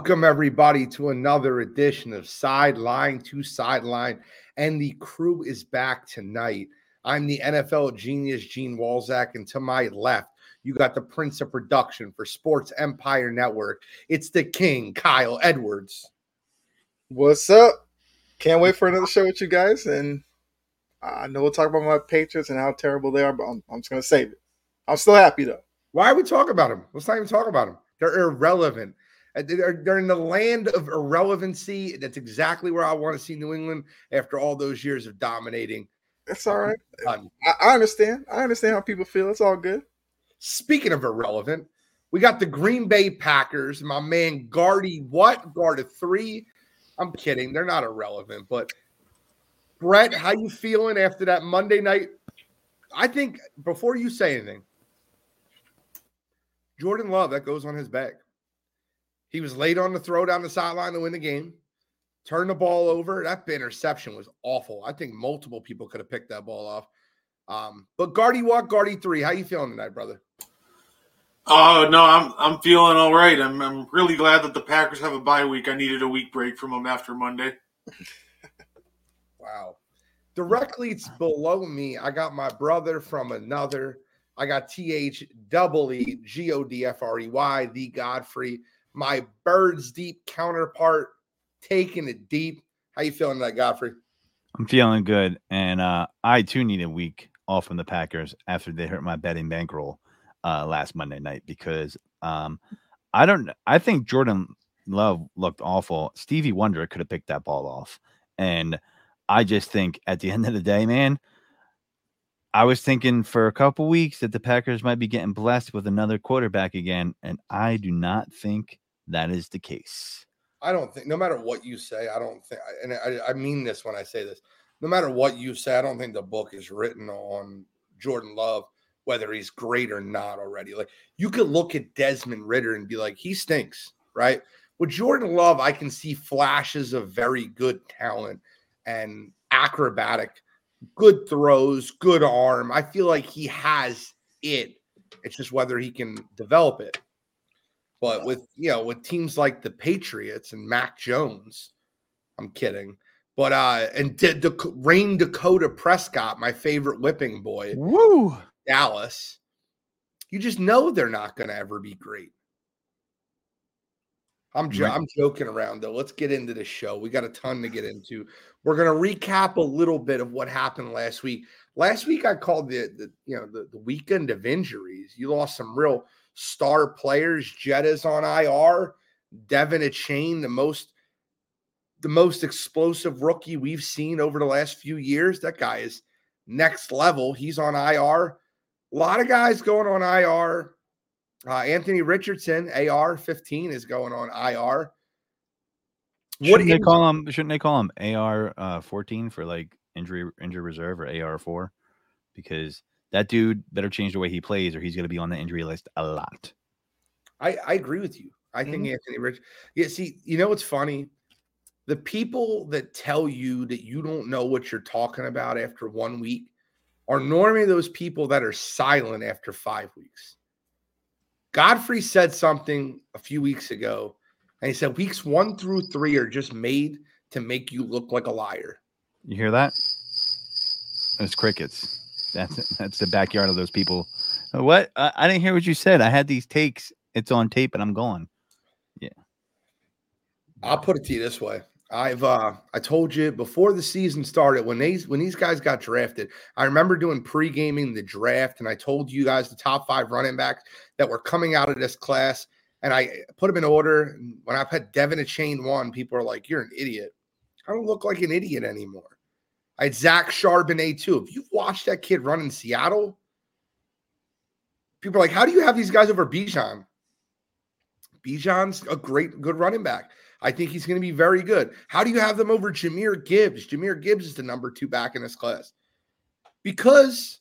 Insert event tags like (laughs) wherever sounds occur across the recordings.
Welcome, everybody, to another edition of Sideline to Sideline. And the crew is back tonight. I'm the NFL genius, Gene Walzak. And to my left, you got the prince of production for Sports Empire Network. It's the king, Kyle Edwards. What's up? Can't wait for another show with you guys. And I know we'll talk about my Patriots and how terrible they are, but I'm, I'm just going to save it. I'm still happy, though. Why are we talking about them? Let's not even talk about them. They're irrelevant. Uh, They're, they're in the land of irrelevancy. That's exactly where I want to see New England after all those years of dominating. That's all right. Um, I, I understand. I understand how people feel. It's all good. Speaking of irrelevant, we got the Green Bay Packers. My man Guardy, what guard of three? I'm kidding. They're not irrelevant, but Brett, how you feeling after that Monday night? I think before you say anything, Jordan Love that goes on his back. He was late on the throw down the sideline to win the game. Turned the ball over. That interception was awful. I think multiple people could have picked that ball off. Um, but Guardy walk, Guardy three. How you feeling tonight, brother? Oh no, I'm I'm feeling all right. I'm I'm really glad that the Packers have a bye week. I needed a week break from them after Monday. (laughs) Wow. Directly it's below me. I got my brother from another. I got T H double E G O D F R E Y, the Godfrey, my birds deep counterpart, taking it deep. How you feeling that, Godfrey? I'm feeling good, and uh, I too need a week off from the Packers after they hurt my betting bankroll uh, last Monday night because um, I don't. I think Jordan Love looked awful. Stevie Wonder could have picked that ball off, and I just think at the end of the day, man, I was thinking for a couple weeks that the Packers might be getting blessed with another quarterback again, and I do not think that is the case. I don't think, no matter what you say, I don't think, and I, I mean this when I say this, no matter what you say, I don't think the book is written on Jordan Love, whether he's great or not already. Like you could look at Desmond Ridder and be like, he stinks, right? With Jordan Love, I can see flashes of very good talent and acrobatic, good throws, good arm. I feel like he has it. It's just whether he can develop it. But with you know, with teams like the Patriots and Mac Jones, I'm kidding. But uh and D- D- Rayne Dakota Prescott, my favorite whipping boy, Woo! Dallas, you just know they're not going to ever be great. I'm jo- Right. I'm joking around though. Let's get into the show. We got a ton to get into. We're going to recap a little bit of what happened last week. Last week I called the, the you know the, the weekend of injuries. You lost some real star players. Jetta's on IR. Devin Achane, the most the most explosive rookie we've seen over the last few years. That guy is next level. He's on IR. A lot of guys going on IR. Uh, Anthony Richardson, AR 15, is going on IR. Shouldn't they call him? Shouldn't they call him AR uh, 14 for like injury injury reserve or AR 4? Because that dude better change the way he plays, or he's going to be on the injury list a lot. I, I agree with you. I think Anthony Rich. Yeah, see, you know what's funny? The people that tell you that you don't know what you're talking about after one week are normally those people that are silent after five weeks. Godfrey said something a few weeks ago, and he said weeks one through three are just made to make you look like a liar. You hear that? It's crickets. That's that's the backyard of those people. What? I, I didn't hear what you said. I had these takes. It's on tape, and I'm gone. Yeah. I'll put it to you this way. I've uh I told you before the season started when these when these guys got drafted, I remember doing pre-gaming the draft, and I told you guys the top five running backs that were coming out of this class, and I put them in order. When I put Devin Achane one, people are like, "You're an idiot." I don't look like an idiot anymore. I had Zach Charbonnet too. If you've watched that kid run in Seattle, people are like, "How do you have these guys over Bijan?" Bijan's a great, good running back. I think he's going to be very good. How do you have them over Jahmyr Gibbs? Jahmyr Gibbs is the number two back in this class because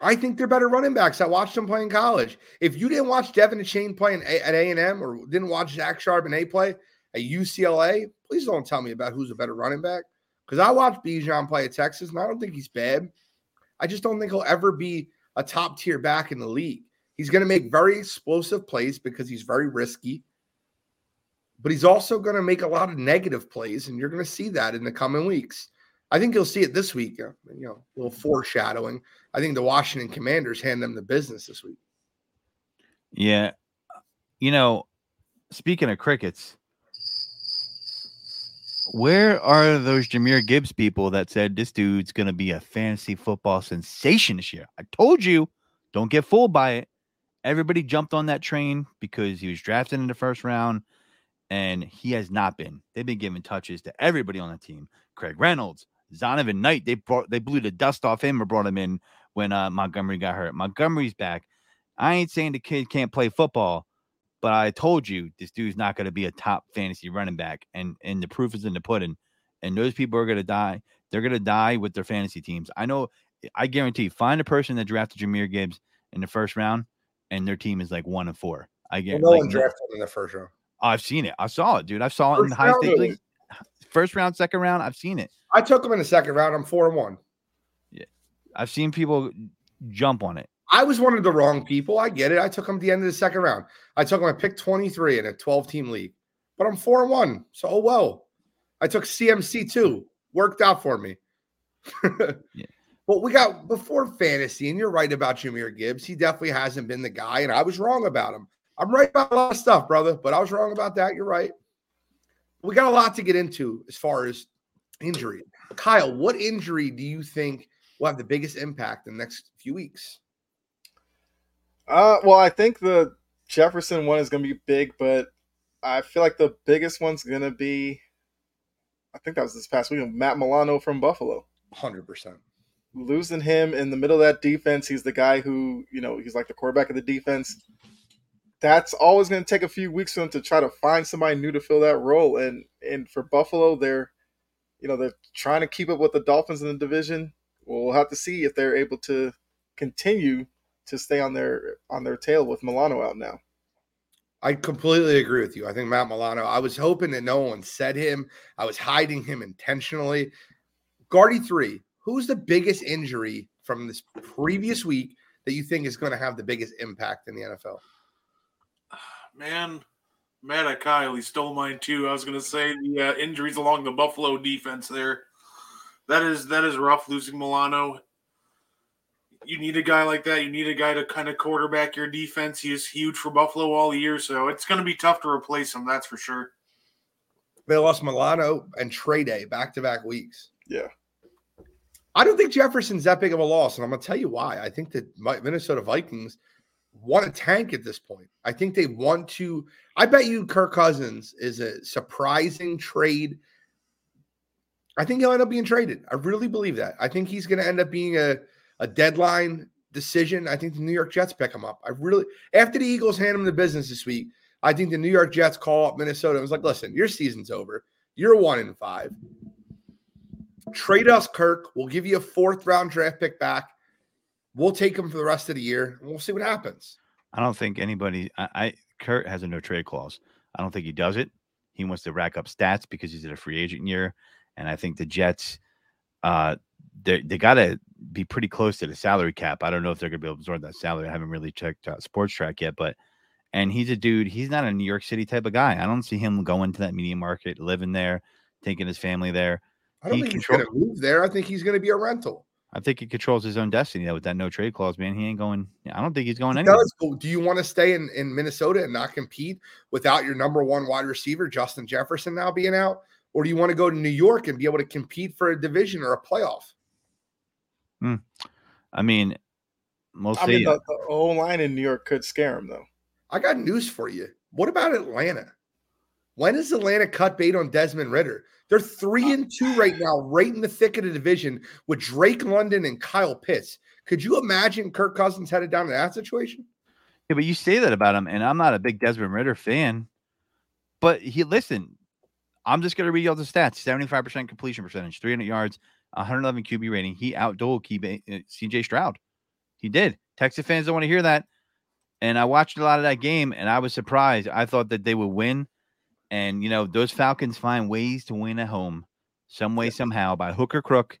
I think they're better running backs. I watched them play in college. If you didn't watch Devin Achane play in a- at A and M or didn't watch Zach Charbonnet play at UCLA, please don't tell me about who's a better running back. Because I watched Bijan play at Texas, and I don't think he's bad. I just don't think he'll ever be a top tier back in the league. He's going to make very explosive plays because he's very risky, but he's also going to make a lot of negative plays, and you're going to see that in the coming weeks. I think you'll see it this week. uh, You know, a little foreshadowing. I think the Washington Commanders hand them the business this week. Yeah. You know, speaking of crickets, where are those Jahmyr Gibbs people that said this dude's going to be a fantasy football sensation this year? I told you, don't get fooled by it. Everybody jumped on that train because he was drafted in the first round, and he has not been. They've been giving touches to everybody on the team. Craig Reynolds, Zonovan Knight, they brought they blew the dust off him or brought him in when uh, Montgomery got hurt. Montgomery's back. I ain't saying the kid can't play football, but I told you this dude's not going to be a top fantasy running back, and and the proof is in the pudding. And those people are going to die. They're going to die with their fantasy teams. I know. I guarantee. Find a person that drafted Jahmyr Gibbs in the first round, and their team is like one and four. I Well, get. no like, one drafted in the first round. Oh, I've seen it. I saw it, dude. I saw it in the high stakes league. First round, second round. I've seen it. I took them in the second round. I'm four and one. Yeah, I've seen people jump on it. I was one of the wrong people. I get it. I took them at the end of the second round. I took him at pick 23 in a 12 team league, but I'm four and one. So, oh well. I took CMC too. Worked out for me. (laughs) Yeah. But we got before fantasy, and you're right about Jahmyr Gibbs. He definitely hasn't been the guy, and I was wrong about him. I'm right about a lot of stuff, brother, but I was wrong about that. You're right. We got a lot to get into as far as injury. Kyle, what injury do you think will have the biggest impact in the next few weeks? Uh, well, I think the Jefferson one is going to be big, but I feel like the biggest one's going to be. I think that was this past week. Matt Milano from Buffalo. 100%. Losing him in the middle of that defense, he's the guy who you know he's like the quarterback of the defense. That's always going to take a few weeks for them to try to find somebody new to fill that role. And and for Buffalo, they're you know they're trying to keep up with the Dolphins in the division. We'll have to see if they're able to continue to stay on their on their tail with Milano out now. I completely agree with you. I think Matt Milano, I was hoping that no one said him. I was hiding him intentionally. Guardy three, who's the biggest injury from this previous week that you think is going to have the biggest impact in the NFL? (sighs) Man, mad at Kyle. He stole mine too. I was going to say the uh, injuries along the Buffalo defense there. That is that is rough losing Milano. You need a guy like that. You need a guy to kind of quarterback your defense. He is huge for Buffalo all year, so it's going to be tough to replace him. That's for sure. They lost Milano and Trey Day back to back weeks. Yeah. I don't think Jefferson's that big of a loss, and I'm going to tell you why. I think that Mi- Minnesota Vikings want to tank at this point. I think they want to. I bet you Kirk Cousins is a surprising trade. I think he'll end up being traded. I really believe that. I think he's going to end up being a, a deadline decision. I think the New York Jets pick him up. I really, after the Eagles hand him the business this week, I think the New York Jets call up Minnesota and was like, listen, your season's over. You're one in five. Trade us, Kirk. We'll give you a fourth round draft pick back. We'll take him for the rest of the year, and we'll see what happens. I don't think anybody. I, I Kurt has a no trade clause. I don't think he does it. He wants to rack up stats because he's in a free agent year, and I think the Jets, uh, they they got to be pretty close to the salary cap. I don't know if they're going to be able to absorb that salary. I haven't really checked out Spotrac yet, but and he's a dude. He's not a New York City type of guy. I don't see him going to that media market, living there, taking his family there. I don't He think control- he's going to move there. I think he's going to be a rental. I think he controls his own destiny though, with that no trade clause, man. He ain't going. I don't think he's going He anywhere. does. Do you want to stay in, in Minnesota and not compete without your number one wide receiver, Justin Jefferson, now being out? Or do you want to go to New York and be able to compete for a division or a playoff? Hmm. I mean, we'll I mean, the, the O line in New York could scare him though. I got news for you. What about Atlanta? When does Atlanta cut bait on Desmond Ridder? They're three and two right now, right in the thick of the division with Drake London and Kyle Pitts. Could you imagine Kirk Cousins headed down to that situation? Yeah, but you say that about him, and I'm not a big Desmond Ridder fan. But he listen, I'm just gonna read you all the stats: 75% completion percentage, 300 yards, 111 QB rating. He outdueled QB, uh, CJ Stroud. He did. Texas fans don't want to hear that. And I watched a lot of that game and I was surprised. I thought that they would win. And, you know, those Falcons find ways to win at home some way, somehow, by hook or crook.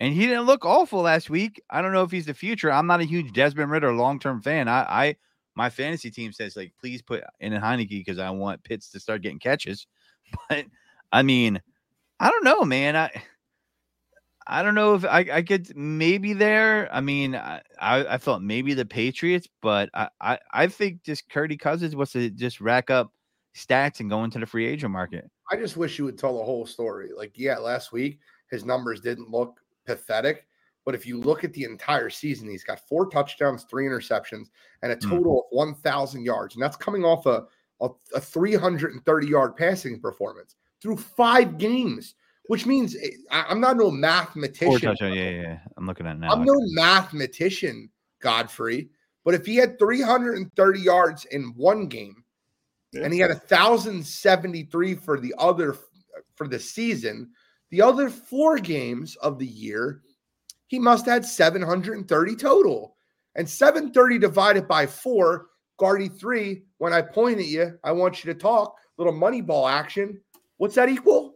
And he didn't look awful last week. I don't know if he's the future. I'm not a huge Desmond Ridder long term fan. I, I, my fantasy team says, like, please put in a Heinicke because I want Pitts to start getting catches. (laughs) But I mean, I don't know, man. I, I don't know if I, I could maybe there. I mean, I, I felt maybe the Patriots, but I, I, I think just Kirky Cousins wants to just rack up stats and go into the free agent market. I just wish you would tell the whole story. Like, yeah, last week his numbers didn't look pathetic, but if you look at the entire season, he's got four touchdowns, three interceptions, and a Mm. total of 1,000 yards. And that's coming off a, a, a 330 yard passing performance through five games, which means eh, I, I'm not no mathematician. Yeah, yeah, yeah. I'm looking at now. I'm no mathematician, Godfrey, but if he had 330 yards in one game Yeah. and he had 1,073 for the other for the season, the other four games of the year, he must have had 730 total. And 730 divided by four, Guardy three, when I point at you, I want you to talk. Little money ball action. What's that equal?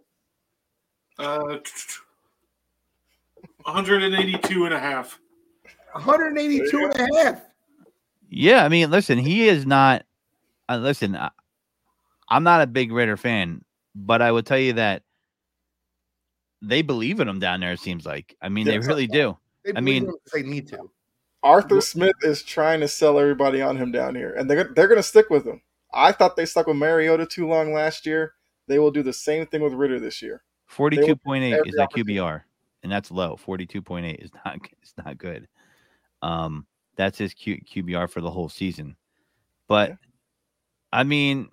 Uh, 182 and a half. 182 and a half. Yeah, I mean, listen, he is not. Uh, listen, I, I'm not a big Ridder fan, but I will tell you that they believe in him down there. It seems like. I mean, Yeah, they really do. They I mean- they need to. Arthur Smith is trying to sell everybody on him down here, and they're they're going to stick with him. I thought they stuck with Mariota too long last year. They will do the same thing with Ridder this year. Forty-two point eight is a opportunity. QBR, and that's low. Forty-two point eight is not. It's not good. Um, that's his Q, QBR for the whole season. But Yeah. I mean,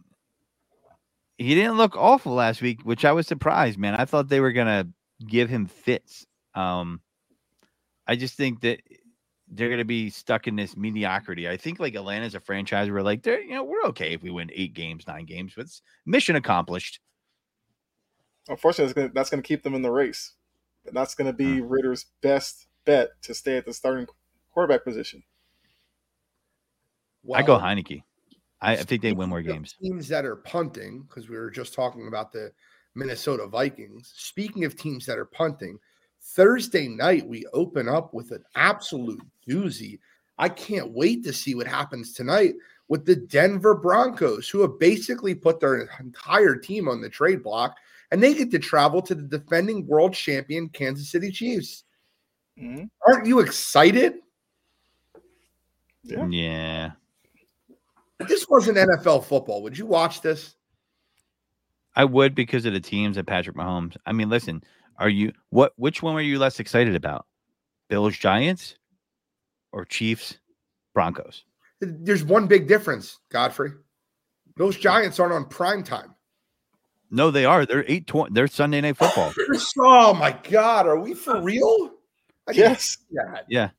he didn't look awful last week, which I was surprised, man. I thought they were gonna give him fits. Um, I just think that they're gonna be stuck in this mediocrity. I think like Atlanta's a franchise where like they're you know we're okay if we win eight games, nine games, but it's mission accomplished. Unfortunately, that's gonna, that's going to keep them in the race. And that's going to be Ridder's best bet to stay at the starting quarterback position. I go Well, Heinicke. I, I think they win more games. Teams that are punting, because we were just talking about the Minnesota Vikings. Speaking of teams that are punting, Thursday night we open up with an absolute doozy. I can't wait to see what happens tonight with the Denver Broncos, who have basically put their entire team on the trade block, and they get to travel to the defending world champion Kansas City Chiefs. Mhm. Aren't you excited? Yeah. Yeah. This wasn't NFL football. Would you watch this? I would because of the teams of Patrick Mahomes. I mean, listen, are you what which one were you less excited about? Bills Giants or Chiefs Broncos? There's one big difference, Godfrey. Those Giants aren't on prime time. No, they are. They're 8 20. They're Sunday night football. (laughs) Oh my God, are we for real? I didn't Yes. see that. Yeah.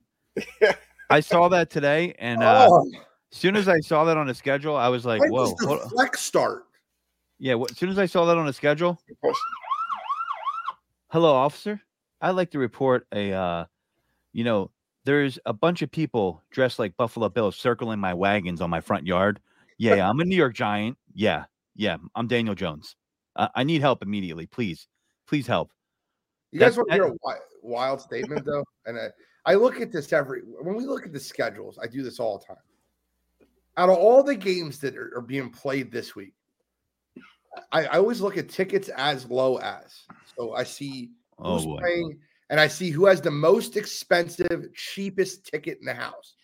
(laughs) I saw that today and uh oh, as soon as I saw that on the schedule, I was like, when whoa. does the flex start? yeah, what, as soon as I saw that on the schedule, (laughs) hello officer i'd like to report a uh you know there's a bunch of people dressed like buffalo bills circling my wagons on my front yard yeah, i'm a new york giant yeah yeah i'm daniel jones uh, i need help immediately please please help You guys That's- want to hear a wild statement though? And I, I look at this every when we look at the schedules. I do this all the time. Out of all the games that are, are being played this week, I, I always look at tickets as low as. So I see oh who's boy playing, and I see who has the most expensive, cheapest ticket in the house.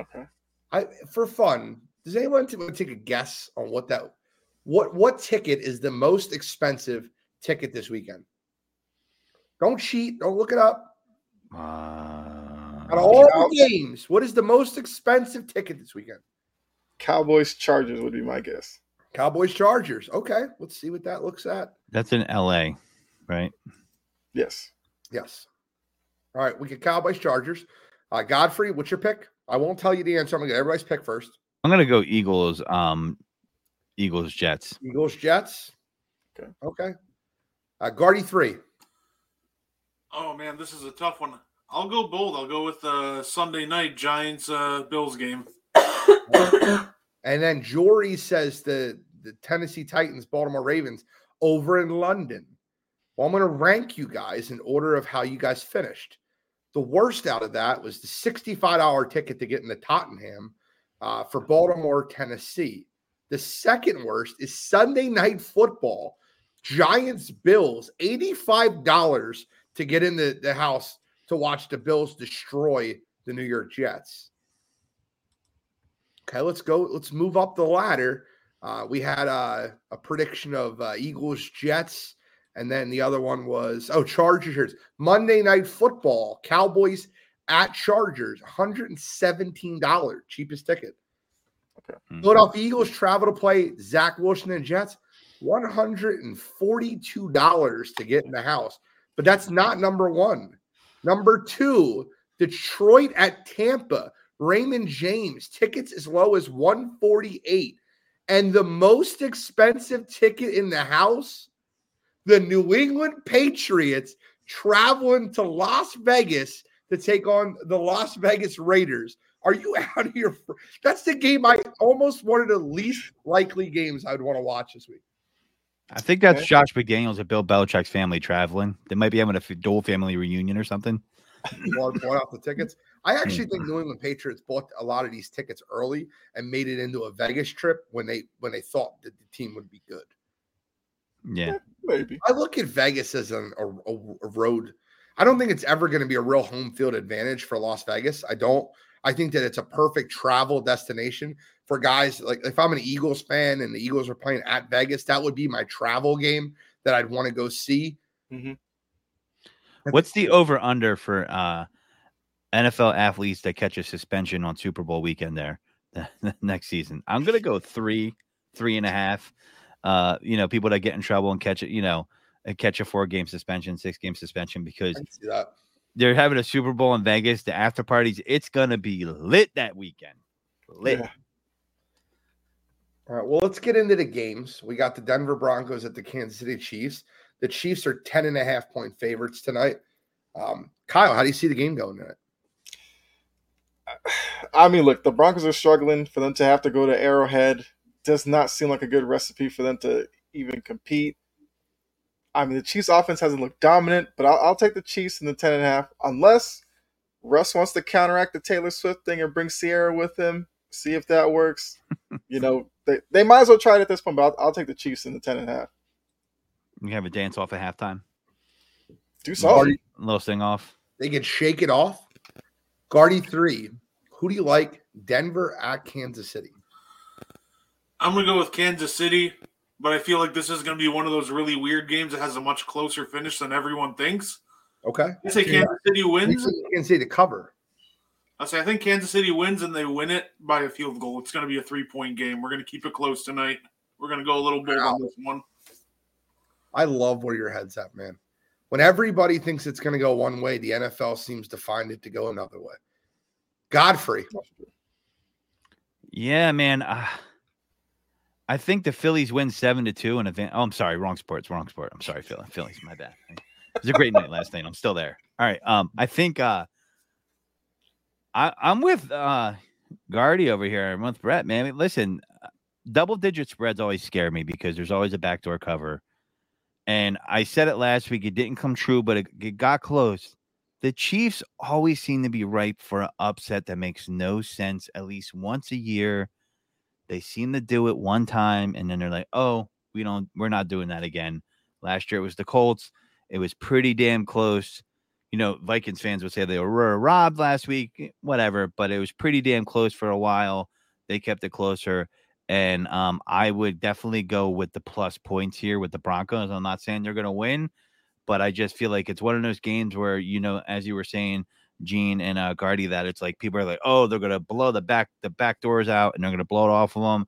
Okay. I for fun. Does anyone t- want to take a guess on what that what what ticket is the most expensive ticket this weekend? Don't cheat. Don't look it up. uh, Out of all the games, what is the most expensive ticket this weekend? Cowboys Chargers would be my guess. Cowboys Chargers. Okay, let's see what that looks at. that's in la right Yes. Yes. All right, we get Cowboys Chargers. Uh, Godfrey, what's your pick? I won't tell you the answer. I'm gonna get everybody's pick first. i'm gonna go eagles um eagles jets Eagles Jets. Okay. Okay. Uh, Guardy three. Oh man, this is a tough one. I'll go bold. I'll go with uh, Sunday night Giants uh, Bills game. And then Jory says the the Tennessee Titans, Baltimore Ravens over in London. Well, I'm going to rank you guys in order of how you guys finished. The worst out of that was the $65 ticket to get into Tottenham uh, for Baltimore, Tennessee. The second worst is Sunday night football, Giants Bills, $85 to get in the, the house to watch the Bills destroy the New York Jets. Okay, let's go. Let's move up the ladder. Uh, we had uh, a prediction of uh, Eagles, Jets, and then the other one was oh Chargers. Monday Night Football, Cowboys at Chargers, $117, cheapest ticket. Okay. Hmm. Philadelphia Eagles travel to play Zach Wilson and Jets, $142 to get in the house. But that's not number one. Number two, Detroit at Tampa, Raymond James, tickets as low as 148. And the most expensive ticket in the house, the New England Patriots traveling to Las Vegas to take on the Las Vegas Raiders. Are you (laughs) out of your? fr- That's the game I almost one of the least likely games I would want to watch this week. I think that's Okay. Josh McDaniels and Bill Belichick's family traveling. They might be having a f- dual family reunion or something. Bought, bought out the tickets. I hmm. actually think New England Patriots bought a lot of these tickets early and made it into a Vegas trip when they when they thought that the team would be good. Yeah. Eh, maybe. I look at Vegas as an, a, a- a road. I don't think it's ever going to be a real home field advantage for Las Vegas. I don't. I think that it's a perfect travel destination for guys like if I'm an Eagles fan and the Eagles are playing at Vegas, that would be my travel game that I'd want to go see. Mm-hmm. What's the over under for uh NFL athletes that catch a suspension on Super Bowl weekend there (laughs) next season? I'm gonna go three, three and a half. Uh, you know, people that get in trouble and catch it, you know, uh, catch a four game suspension, six game suspension because I can see that. they're having a Super Bowl in Vegas, the after parties, it's gonna be lit that weekend. Lit. Yeah. All right. Well, let's get into the games. We got the Denver Broncos at the Kansas City Chiefs. The Chiefs are 10 and a half point favorites tonight. Um, Kyle, how do you see the game going tonight? (sighs) I mean, look, the Broncos are struggling. For them to have to go to Arrowhead does not seem like a good recipe for them to even compete. I mean, the Chiefs' offense hasn't looked dominant, but I'll, I'll take the Chiefs in the ten and a half, unless Russ wants to counteract the Taylor Swift thing and bring Ciara with him. See if that works. (laughs) you know, they, they might as well try it at this point, but I'll, I'll take the Chiefs in the ten and a half. You have a dance off at halftime, Do something. a little sing off. They can shake it off. Guardy three. Who do you like? Denver at Kansas City. I'm gonna go with Kansas City, but I feel like this is gonna be one of those really weird games that has a much closer finish than everyone thinks. Okay. I say Kansas City wins? Can see the cover. I say I think Kansas City wins and they win it by a field goal. It's gonna be a three point game. We're gonna keep it close tonight. We're gonna go a little bold on this one. I love where your head's at, man. When everybody thinks it's going to go one way, the NFL seems to find it to go another way. Godfrey. Yeah, man. Uh, I think the Phillies win seven to two in advance. Oh, I'm sorry, wrong sports, wrong sport. I'm sorry, Philly. Phillies, my bad. It was a great night last night. I'm still there. All right. Um, I think uh I, I'm with uh Guardy over here. I'm with Brett, man. Listen, uh, double digit spreads always scare me because there's always a backdoor cover. And I said it last week, it didn't come true, but it, it got close. The Chiefs always seem to be ripe for an upset that makes no sense at least once a year. They seem to do it one time and then they're like, "Oh, we don't we're not doing that again." Last year it was the Colts. It was pretty damn close. You know, Vikings fans would say they were robbed last week, eh, whatever, but it was pretty damn close for a while. They kept it closer. And um, I would definitely go with the plus points here with the Broncos. I'm not saying they're going to win, but I just feel like it's one of those games where, you know, as you were saying, Gene and uh, Guardy, that it's like people are like, oh, they're to blow the back the back doors out and they're to blow it off of them.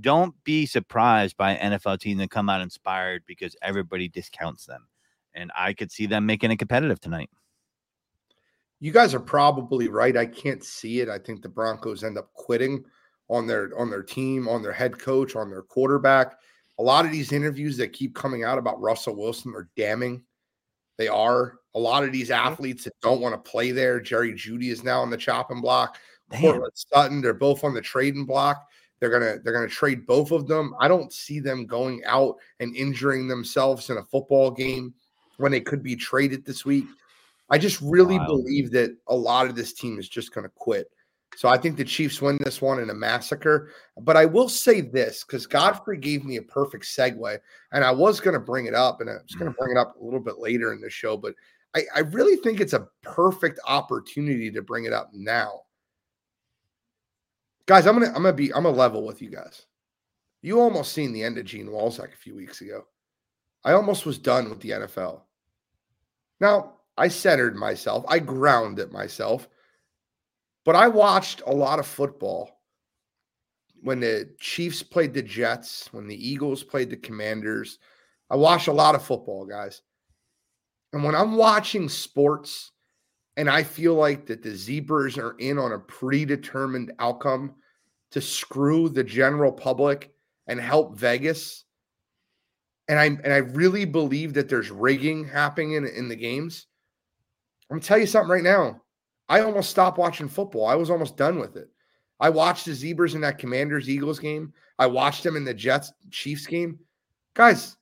Don't be surprised by NFL team that come out inspired because everybody discounts them. And I could see them making it competitive tonight. You guys are probably right. I can't see it. I think the Broncos end up quitting on their on their team, on their head coach, on their quarterback. A lot of these interviews that keep coming out about Russell Wilson are damning. They are. A lot of these mm-hmm. athletes that don't want to play there. Jerry Jeudy is now on the chopping block. Damn. Courtland Sutton, they're both on the trading block. They're gonna they're gonna trade both of them. I don't see them going out and injuring themselves in a football game when they could be traded this week. I just really Wild. believe that a lot of this team is just gonna quit. So I think the Chiefs win this one in a massacre. But I will say this because Godfrey gave me a perfect segue, and I was going to bring it up, and I was going to bring it up a little bit later in the show, but I, I really think it's a perfect opportunity to bring it up now. Guys, I'm gonna I'm gonna be I'm gonna level with you guys. You almost seen the end of Gene Walzak a few weeks ago. I almost was done with the NFL. Now I centered myself, I grounded myself. But I watched a lot of football when the Chiefs played the Jets, when the Eagles played the Commanders. I watched a lot of football, guys. And when I'm watching sports and I feel like that the Zebras are in on a predetermined outcome to screw the general public and help Vegas, and I and I really believe that there's rigging happening in, in the games. I'm gonna tell you something right now. I almost stopped watching football. I was almost done with it. I watched the Zebras in that Commanders Eagles game. I watched them in the Jets Chiefs game. Guys,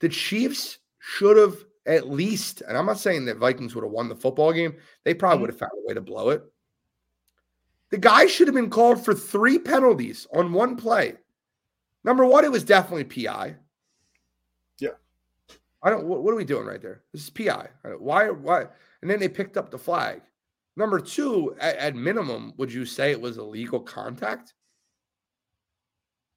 the Chiefs should have at least, and I'm not saying that Vikings would have won the football game. They probably mm-hmm. would have found a way to blow it. The guy should have been called for three penalties on one play. Number one, it was definitely PI. Yeah. I don't. What, what are we doing right there? This is PI. Why? Why? And then they picked up the flag. Number two, at, at, minimum, would you say it was illegal contact?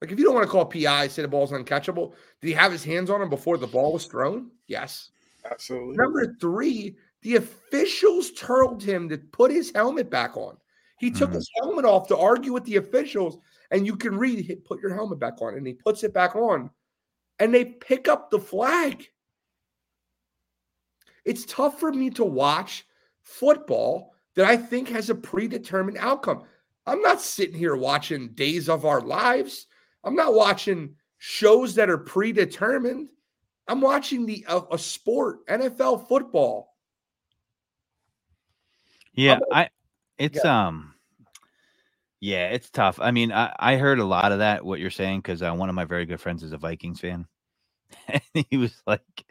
Like, if you don't want to call PI, say the ball's uncatchable, did he have his hands on him before the ball was thrown? Yes. Absolutely. Number three, the officials told him to put his helmet back on. He took Mhm. his helmet off to argue with the officials, and you can read, put your helmet back on, and he puts it back on, and they pick up the flag. It's tough for me to watch football that I think has a predetermined outcome. I'm not sitting here watching Days of Our Lives. I'm not watching shows that are predetermined. I'm watching the a, a sport, NFL football. Yeah, about- I it's um yeah, it's tough. I mean, I, I heard a lot of that what you're saying because uh, one of my very good friends is a Vikings fan, (laughs) and he was like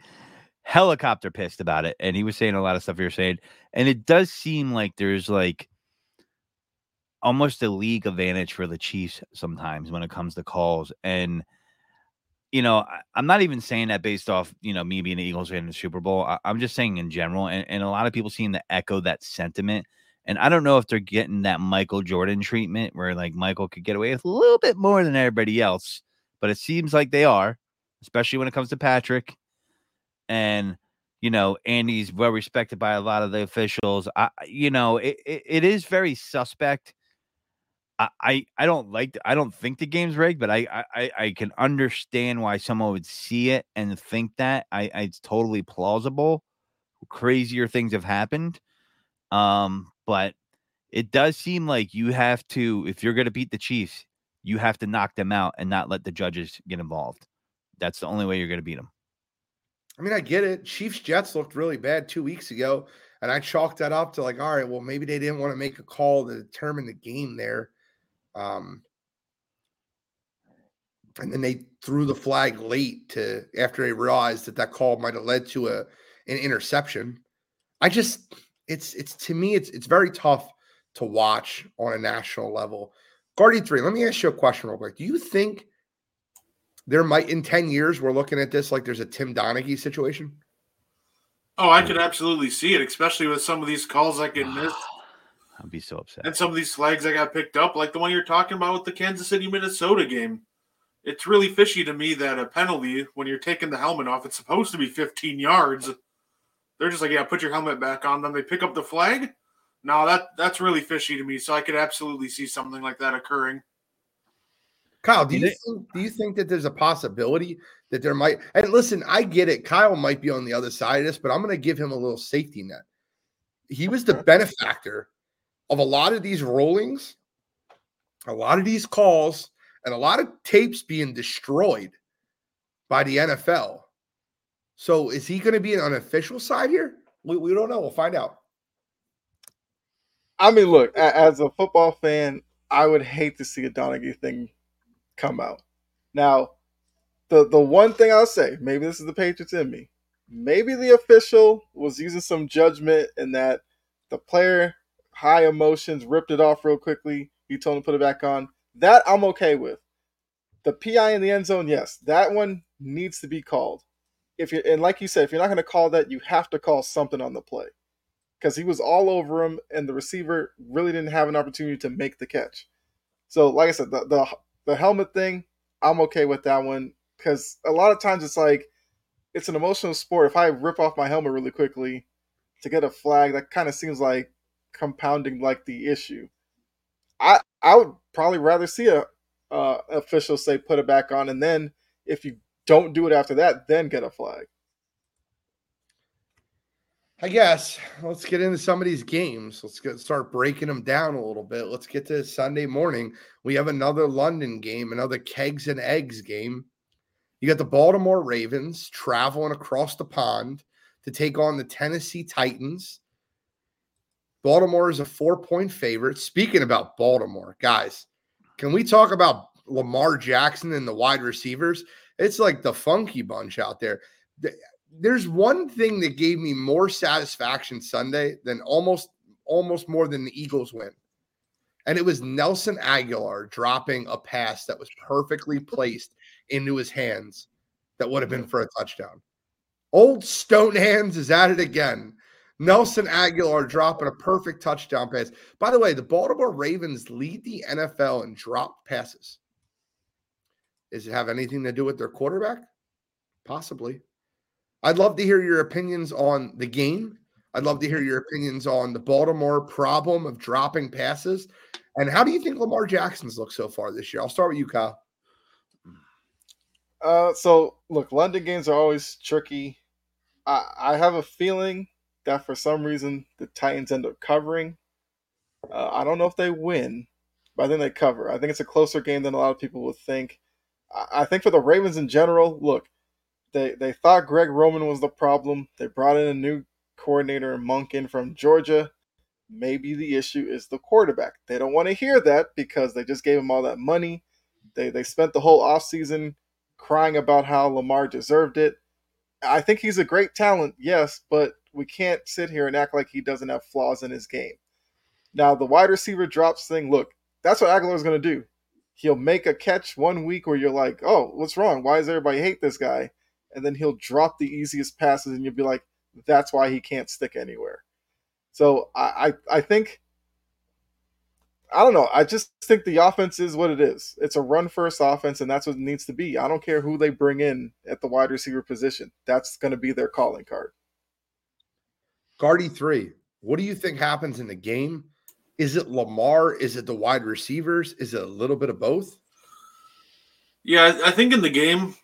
helicopter pissed about it, and he was saying a lot of stuff you're saying, and it does seem like there's like almost a league advantage for the Chiefs sometimes when it comes to calls, and you know, I'm not even saying that based off, you know, me being an Eagles fan in the Super Bowl. I, I'm just saying in general, and, and a lot of people seem to echo that sentiment. And I don't know if they're getting that Michael Jordan treatment where like Michael could get away with a little bit more than everybody else, but it seems like they are, especially when it comes to Patrick. And you know, Andy's well respected by a lot of the officials. I, you know, it, it, it is very suspect. I, I I don't like I don't think the game's rigged, but I, I I can understand why someone would see it and think that. I, I it's totally plausible. Crazier things have happened. Um, but it does seem like you have to, if you're gonna beat the Chiefs, you have to knock them out and not let the judges get involved. That's the only way you're gonna beat them. I mean, I get it. Chiefs Jets looked really bad two weeks ago, and I chalked that up to like, all right, well, maybe they didn't want to make a call to determine the game there. Um, and then they threw the flag late to after they realized that that call might have led to a an interception. I just it's it's to me it's it's very tough to watch on a national level. Guardian three, let me ask you a question real quick. Do you think there might in 10 years we're looking at this like there's a Tim Donaghy situation? Oh, I could absolutely see it, especially with some of these calls that get missed (sighs) I'd be so upset. and some of these flags I got picked up, like the one you're talking about with the Kansas City Minnesota game. It's really fishy to me that a penalty when you're taking the helmet off, it's supposed to be 15 yards. They're just like, yeah, put your helmet back on. Then they pick up the flag. No, that that's really fishy to me. So I could absolutely see something like that occurring. Kyle, do you think do you think that there's a possibility that there might and listen, I get it. Kyle might be on the other side of this, but I'm gonna give him a little safety net. He was the benefactor of a lot of these rollings, a lot of these calls, and a lot of tapes being destroyed by the NFL. So is he gonna be an unofficial side here? We, we don't know. We'll find out. I mean, look, as a football fan, I would hate to see a Donaghy thing come out. Now, the the one thing I'll say, maybe this is the Patriots in me. Maybe the official was using some judgment in that the player, high emotions, ripped it off real quickly. He told him to put it back on. That I'm okay with. The PI in the end zone, yes, that one needs to be called. If you and like you said, if you're not going to call that, you have to call something on the play because he was all over him, and the receiver really didn't have an opportunity to make the catch. So, like I said, the the, the helmet thing, I'm okay with that one because a lot of times it's like it's an emotional sport. If I rip off my helmet really quickly to get a flag, that kind of seems like compounding like the issue. I I would probably rather see a uh, official say put it back on, and then if you don't do it after that, then get a flag. I guess let's get into some of these games. Let's get start breaking them down a little bit. Let's get to Sunday morning. We have another London game, another kegs and eggs game. You got the Baltimore Ravens traveling across the pond to take on the Tennessee Titans. Baltimore is a four point favorite. Speaking about Baltimore, guys, can we talk about Lamar Jackson and the wide receivers? It's like the funky bunch out there. There's one thing that gave me more satisfaction Sunday than almost almost more than the Eagles win. And it was Nelson Agholor dropping a pass that was perfectly placed into his hands that would have been for a touchdown. Old Stone Hands is at it again. Nelson Agholor dropping a perfect touchdown pass. By the way, the Baltimore Ravens lead the NFL in dropped passes. Does it have anything to do with their quarterback? Possibly. I'd love to hear your opinions on the game. I'd love to hear your opinions on the Baltimore problem of dropping passes. And how do you think Lamar Jackson's looked so far this year? I'll start with you, Kyle. Uh, so look, London games are always tricky. I, I have a feeling that for some reason the Titans end up covering. Uh, I don't know if they win, but I think they cover. I think it's a closer game than a lot of people would think. I, I think for the Ravens in general, look, they they thought Greg Roman was the problem. They brought in a new coordinator, Monken from Georgia. Maybe the issue is the quarterback. They don't want to hear that because they just gave him all that money. They they spent the whole offseason crying about how Lamar deserved it. I think he's a great talent, yes, but we can't sit here and act like he doesn't have flaws in his game. Now, the wide receiver drops thing, look, that's what Agholor's going to do. He'll make a catch one week where you're like, oh, what's wrong? Why does everybody hate this guy? And then he'll drop the easiest passes, and you'll be like, that's why he can't stick anywhere. So I, I, I think I don't know. I just think the offense is what it is. It's a run first offense, and that's what it needs to be. I don't care who they bring in at the wide receiver position. That's going to be their calling card. Guardy three. What do you think happens in the game? Is it Lamar? Is it the wide receivers? Is it a little bit of both? Yeah, I think in the game,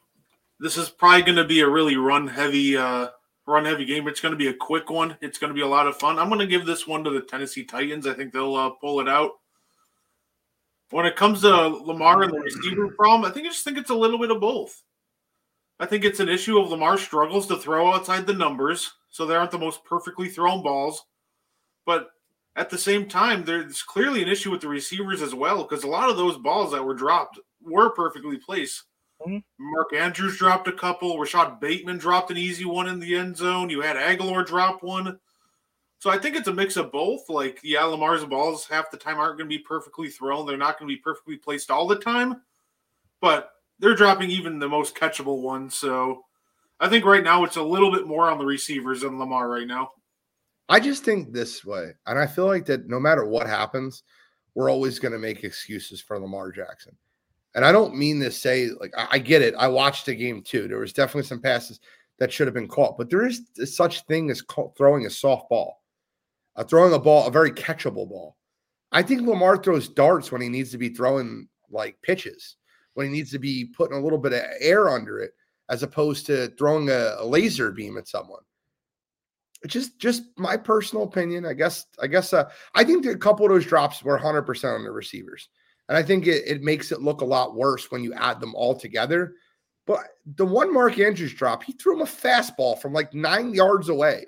this is probably going to be a really run heavy, uh, run heavy game. It's going to be a quick one. It's going to be a lot of fun. I'm going to give this one to the Tennessee Titans. I think they'll uh, pull it out. When it comes to Lamar and the receiver problem, I think I just think it's a little bit of both. I think it's an issue of Lamar struggles to throw outside the numbers, so they aren't the most perfectly thrown balls. But at the same time, there's clearly an issue with the receivers as well, because a lot of those balls that were dropped were perfectly placed. Mm-hmm. Mark Andrews dropped a couple. Rashod Bateman dropped an easy one in the end zone. You had Agholor drop one. So I think it's a mix of both. Like, yeah, Lamar's balls half the time aren't going to be perfectly thrown. They're not going to be perfectly placed all the time, but they're dropping even the most catchable ones. So I think right now it's a little bit more on the receivers than Lamar right now. I just think this way, and I feel like that no matter what happens, we're always going to make excuses for Lamar Jackson. And I don't mean to say like I, I get it. I watched the game too. There was definitely some passes that should have been caught, but there is such thing as throwing a soft ball uh, throwing a ball, a very catchable ball. I think Lamar throws darts when he needs to be throwing like pitches, when he needs to be putting a little bit of air under it, as opposed to throwing a, a laser beam at someone. It's just just my personal opinion. I guess I guess uh, I think a couple of those drops were 100% on the receivers. And I think it, it makes it look a lot worse when you add them all together. But the one Mark Andrews drop, he threw him a fastball from like nine yards away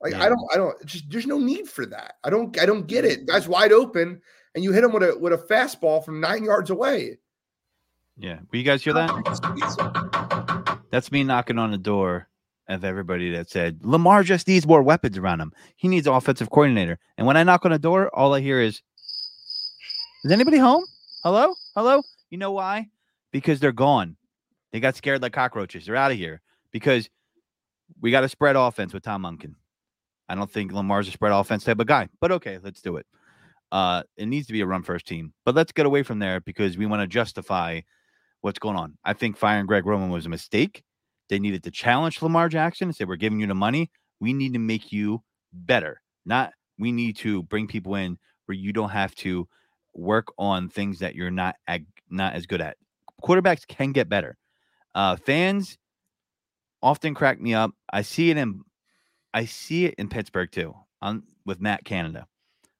Like Yeah. I don't, I don't. Just there's no need for that. I don't, I don't get it. Guys wide open, and you hit him with a with a fastball from nine yards away. Yeah. Will you guys hear that? That's me knocking on the door of everybody that said Lamar just needs more weapons around him. He needs offensive coordinator. And when I knock on the door, all I hear is, "Is anybody home? Hello, hello." You know why? Because they're gone. They got scared like cockroaches. They're out of here because we got a spread offense with Todd Monken. I don't think Lamar's a spread offense type of guy, but okay, let's do it. Uh, it needs to be a run first team, but let's get away from there because we want to justify what's going on. I think firing Greg Roman was a mistake. They needed to challenge Lamar Jackson and say, We're giving you the money. We need to make you better. Not we need to bring people in where you don't have to work on things that you're not ag- not as good at. Quarterbacks can get better. Uh, fans often crack me up. I see it in I see it in Pittsburgh too. On with Matt Canada.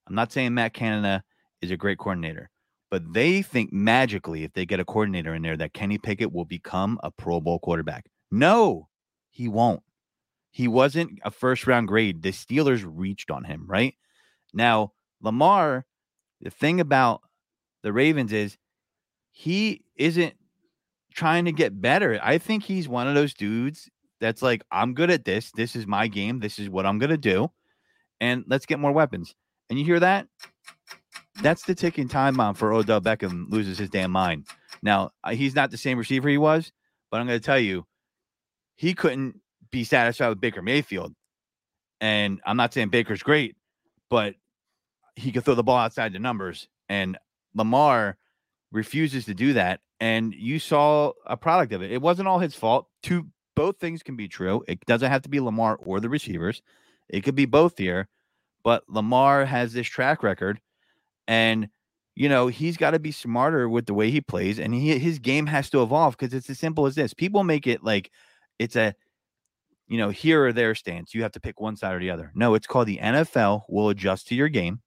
I'm not saying Matt Canada is a great coordinator, but they think magically if they get a coordinator in there that Kenny Pickett will become a Pro Bowl quarterback. No, he won't. He wasn't a first round grade. The Steelers reached on him, right? Now, Lamar, the thing about the Ravens is he isn't trying to get better. I think he's one of those dudes that's like, I'm good at this. This is my game. This is what I'm going to do. And let's get more weapons. And you hear that? That's the ticking time bomb for Odell Beckham loses his damn mind. Now, he's not the same receiver he was, but I'm going to tell you, he couldn't be satisfied with Baker Mayfield. And I'm not saying Baker's great, but he could throw the ball outside the numbers. And Lamar refuses to do that. And you saw a product of it. It wasn't all his fault. Two both things can be true. It doesn't have to be Lamar or the receivers. It could be both here. But Lamar has this track record, and you know he's got to be smarter with the way he plays, and he his game has to evolve because it's as simple as this. People make it like it's a you know here or there stance. You have to pick one side or the other. No, it's called the NFL will adjust to your game,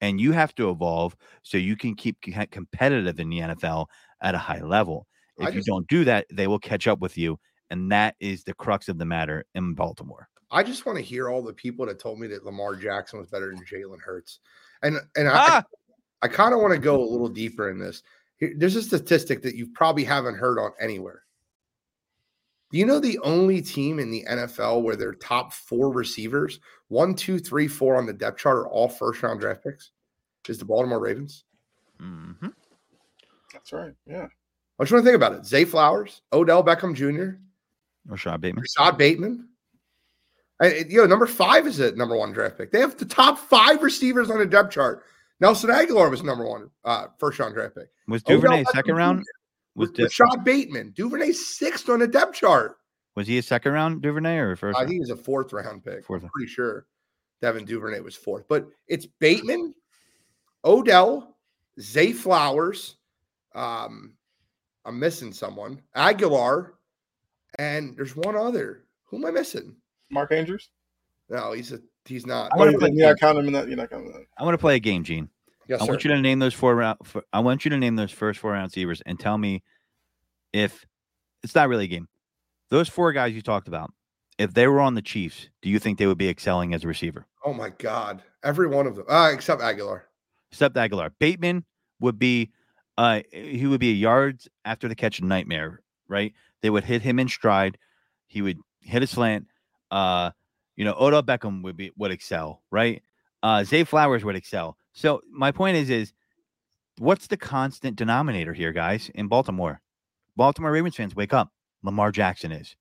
and you have to evolve so you can keep competitive in the NFL at a high level. I If you don't do that, they will catch up with you, and that is the crux of the matter in Baltimore. I just want to hear all the people that told me that Lamar Jackson was better than Jalen Hurts, and and I, Ah! I kind of want to go a little deeper in this. There's a statistic that you probably haven't heard on anywhere. Do you know the only team in the NFL where their top four receivers, one, two, three, four on the depth chart, are all first round draft picks? Is the Baltimore Ravens? Mm-hmm. That's right. Yeah. I just want to think about it. Zay Flowers, Odell Beckham Jr., Rashod Bateman. Rashod Bateman. I, you know, number five is a number one draft pick. They have the top five receivers on the depth chart. Nelson Agholor was number one uh, first round draft pick. Was Odell Duvernay Beckham second round? Jr., Was With Du- Rashod Bateman, Duvernay sixth on the depth chart. was he a second round Duvernay or a first? I think he's a fourth round pick. Fourth I'm pretty sure Devin Duvernay was fourth, but it's Bateman, Odell, Zay Flowers. Um, I'm missing someone. Agholor, and there's one other. Who am I missing? Mark Andrews. No, he's a he's not. I wanna Oh, play- you're not counting him in that. You're not counting that. I want to play a game, Gene. Yes, I sir. want you to name those four round. f- I want you to name those first four round receivers and tell me if it's not really a game. Those four guys you talked about, if they were on the Chiefs, do you think they would be excelling as a receiver? Oh my God, every one of them, uh, except Agholor. Except Agholor. Bateman would be, uh, he would be a yards after the catch nightmare, right? They would hit him in stride. He would hit a slant. Uh, you know, Odell Beckham would be would excel, right? Uh, Zay Flowers would excel. So my point is, is what's the constant denominator here, guys? In Baltimore, Baltimore Ravens fans, wake up! Lamar Jackson is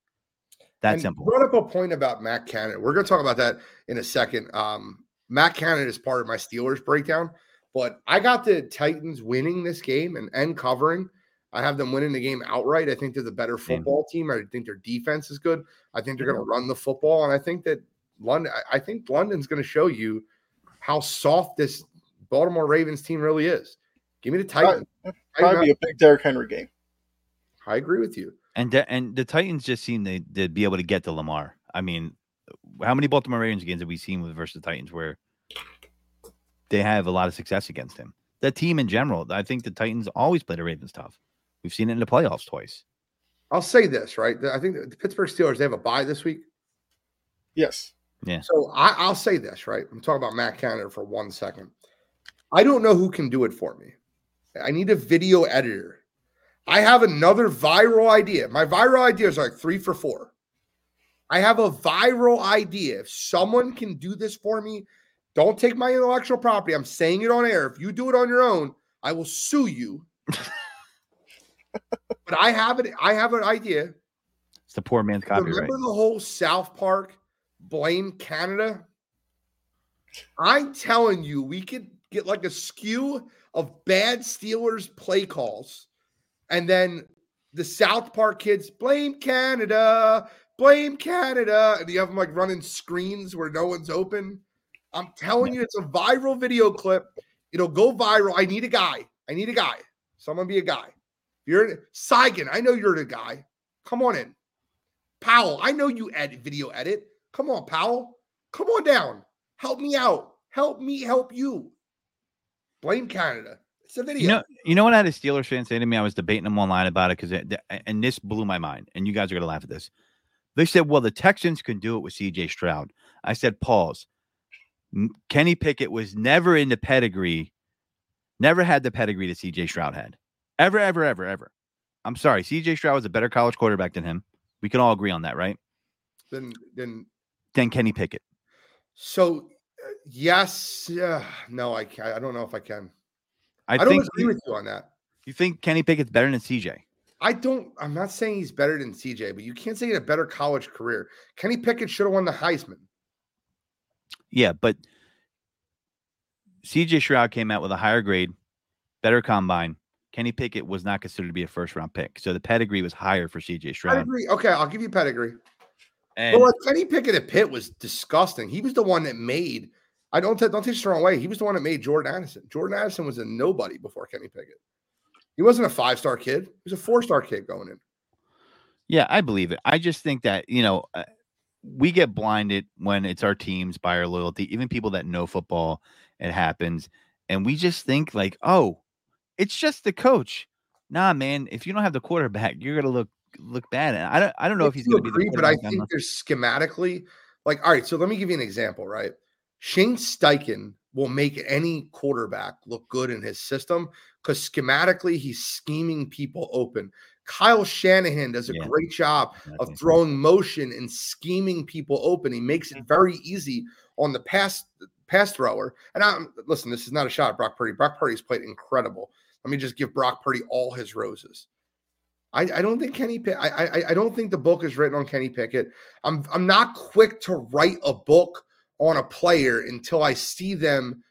that And simple. You brought up a point about Matt Canada. We're going to talk about that in a second. Um, Matt Canada is part of my Steelers breakdown, but I got the Titans winning this game and, and covering. I have them winning the game outright. I think they're the better Same. football team. I think their defense is good. I think they're going to run the football, and I think that London. I- I think London's going to show you how soft this Baltimore Ravens team really is. Give me the Titans. Probably be a big Derrick Henry game. I agree with you. And de- and the Titans just seem to, to be able to get to Lamar. I mean, how many Baltimore Ravens games have we seen with versus the Titans where they have a lot of success against him? The team in general, I think the Titans always play the Ravens tough. We've seen it in the playoffs twice. I'll say this right. I think the Pittsburgh Steelers they have a bye this week. Yes. Yeah. So I, I'll say this, right? I'm talking about Matt Canada for one second. I don't know who can do it for me. I need a video editor. I have another viral idea. My viral idea is like three for four. I have a viral idea. If someone can do this for me, don't take my intellectual property. I'm saying it on air. If you do it on your own, I will sue you. (laughs) but I have it. I have an idea. It's the poor man's copyright. Remember the whole South Park blame Canada? I'm telling you, we could get like a skew of bad Steelers play calls, and then the South Park kids blame Canada, blame Canada, and you have them like running screens where no one's open. I'm telling you, it's a viral video clip. It'll go viral. I need a guy. I need a guy. Someone be a guy. You're Saigon. I know you're the guy. Come on in. Powell, I know you edit video edit. Come on, Powell. Come on down. Help me out. Help me help you. Blame Canada. It's a video. You know, you know what I had a Steelers fan say to me? I was debating them online about it because, and this blew my mind. And you guys are gonna laugh at this. They said, "Well, the Texans can do it with C.J. Stroud." I said, "Pause." Kenny Pickett was never in the pedigree, never had the pedigree that C.J. Stroud had, ever, ever, ever, ever. I'm sorry, C.J. Stroud was a better college quarterback than him. We can all agree on that, right? then then then Kenny Pickett. so uh, yes, yeah, no, I I don't know if I can. I, I, don't think agree with you on that. you think Kenny Pickett's better than C.J. I don't. I'm not saying he's better than CJ, but you can't say he had a better college career. Kenny Pickett should have won the Heisman. Yeah, but CJ Stroud came out with a higher grade, better combine. Kenny Pickett was not considered to be a first round pick. So the pedigree was higher for CJ Stroud. Pedigree. Okay, I'll give you pedigree. And But like Kenny Pickett at Pitt was disgusting. He was the one that made. I don't take don't take this the wrong way. He was the one that made Jordan Addison. Jordan Addison was a nobody before Kenny Pickett. He wasn't a five star kid. He was a four star kid going in. yeah, I believe it. I just think that, you know, uh, we get blinded when it's our teams by our loyalty, even people that know football, it happens. And we just think like, oh, it's just the coach. Nah, man, if you don't have the quarterback, you're gonna look look bad. And I don't I don't know if he's gonna be agree, the but I think there's schematically, like, all right. So let me give you an example. Right, Shane Steichen will make any quarterback look good in his system because schematically he's scheming people open. Kyle Shanahan does a Yeah. great job of throwing motion and scheming people open. He makes it very easy on the pass pass thrower. And I'm listen, this is not a shot at Brock Purdy. Brock Purdy's played incredible. Let me just give Brock Purdy all his roses. I, I don't think Kenny Pick, I, I I don't think the book is written on Kenny Pickett. I'm I'm not quick to write a book on a player until I see them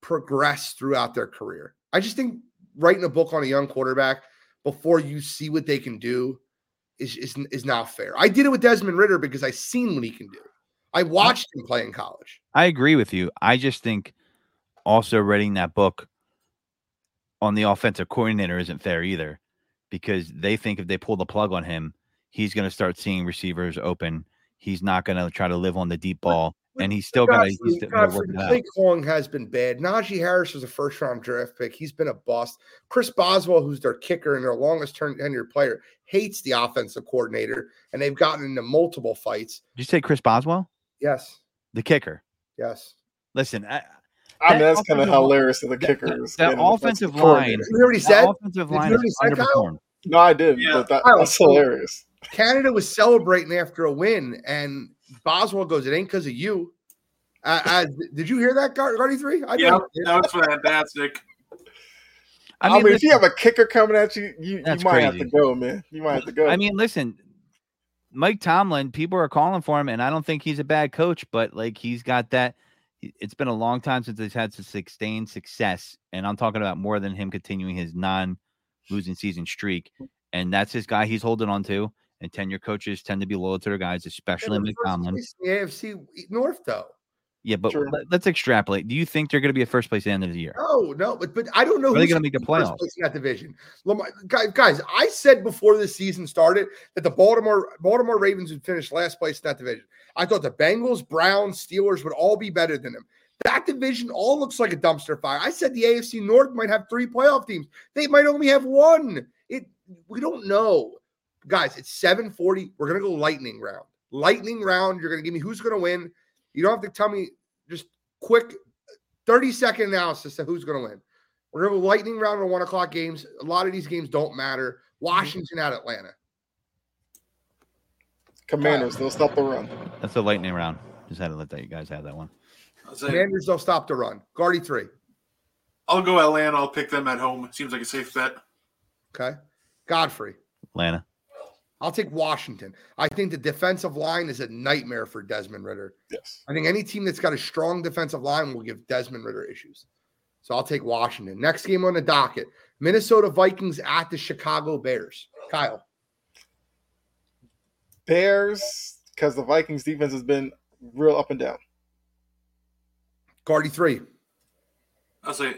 progress throughout their career. I just think writing a book on a young quarterback before you see what they can do is, is, is not fair. I did it with Desmond Ridder because I seen what he can do. I watched him play in college. I agree with you. I just think also reading that book on the offensive coordinator isn't fair either because they think if they pull the plug on him, he's going to start seeing receivers open. He's not going to try to live on the deep ball, and he's still got to. He's still gotta work Godfrey, it play calling has been bad. Najee Harris was a first round draft pick. He's been a bust. Chris Boswell, who's their kicker and their longest term tenured player, hates the offensive coordinator, and they've gotten into multiple fights. Did you say Chris Boswell, Yes, the kicker? yes. Listen, I, I mean, that's kind of hilarious that the that- kicker that- is that getting offensive line- You already said offensive line is say, underperformed. No, I did, Yeah. but that, that's hilarious. Canada was celebrating after a win, and Boswell goes, "It ain't because of you." Uh, uh, did you hear that, Gar- Guardy Three? I Yeah, did. that was fantastic. I I mean, mean, if you have a kicker coming at you, you, you That's might have to go, man. You might have to go. I mean, listen, Mike Tomlin, people are calling for him, and I don't think he's a bad coach, but like he's got that. It's been a long time since he's had sustained success, and I'm talking about more than him continuing his non-losing season streak, and that's his guy he's holding on to. And tenure coaches tend to be loyal to their guys, especially Mike Tomlin. The AFC North, though. Yeah, but Sure. let, us extrapolate. Do you think they're going to be a first place at the end of the year? No, no, but but I don't know Are they who's gonna make the in first playoffs? place in that division. Lamar, guys, guys, I said before the season started that the Baltimore Baltimore Ravens would finish last place in that division. I thought the Bengals, Browns, Steelers would all be better than them. That division all looks like a dumpster fire. I said the AFC North might have three playoff teams. They might only have one. It we don't know. Guys, it's 740. We're gonna go lightning round. lightning round. You're going to give me who's going to win. You don't have to tell me just quick uh, 30 second analysis of who's going to win. We're going to have a lightning round of one o'clock games. A lot of these games don't matter. Mm-hmm. Washington at Atlanta. Commanders, they'll stop the run. That's a lightning round. Just had to let that you guys have that one. Commanders, they'll stop the run. Guardy three. I'll go Atlanta. I'll pick them at home. Seems like a safe bet. Okay. Godfrey. Atlanta. I'll take Washington. I think the defensive line is a nightmare for Desmond Ridder. Yes. I think any team that's got a strong defensive line will give Desmond Ridder issues. So I'll take Washington. Next game on the docket Minnesota Vikings at the Chicago Bears. Kyle. Bears, because the Vikings defense has been real up and down. Guardy three. I'll say,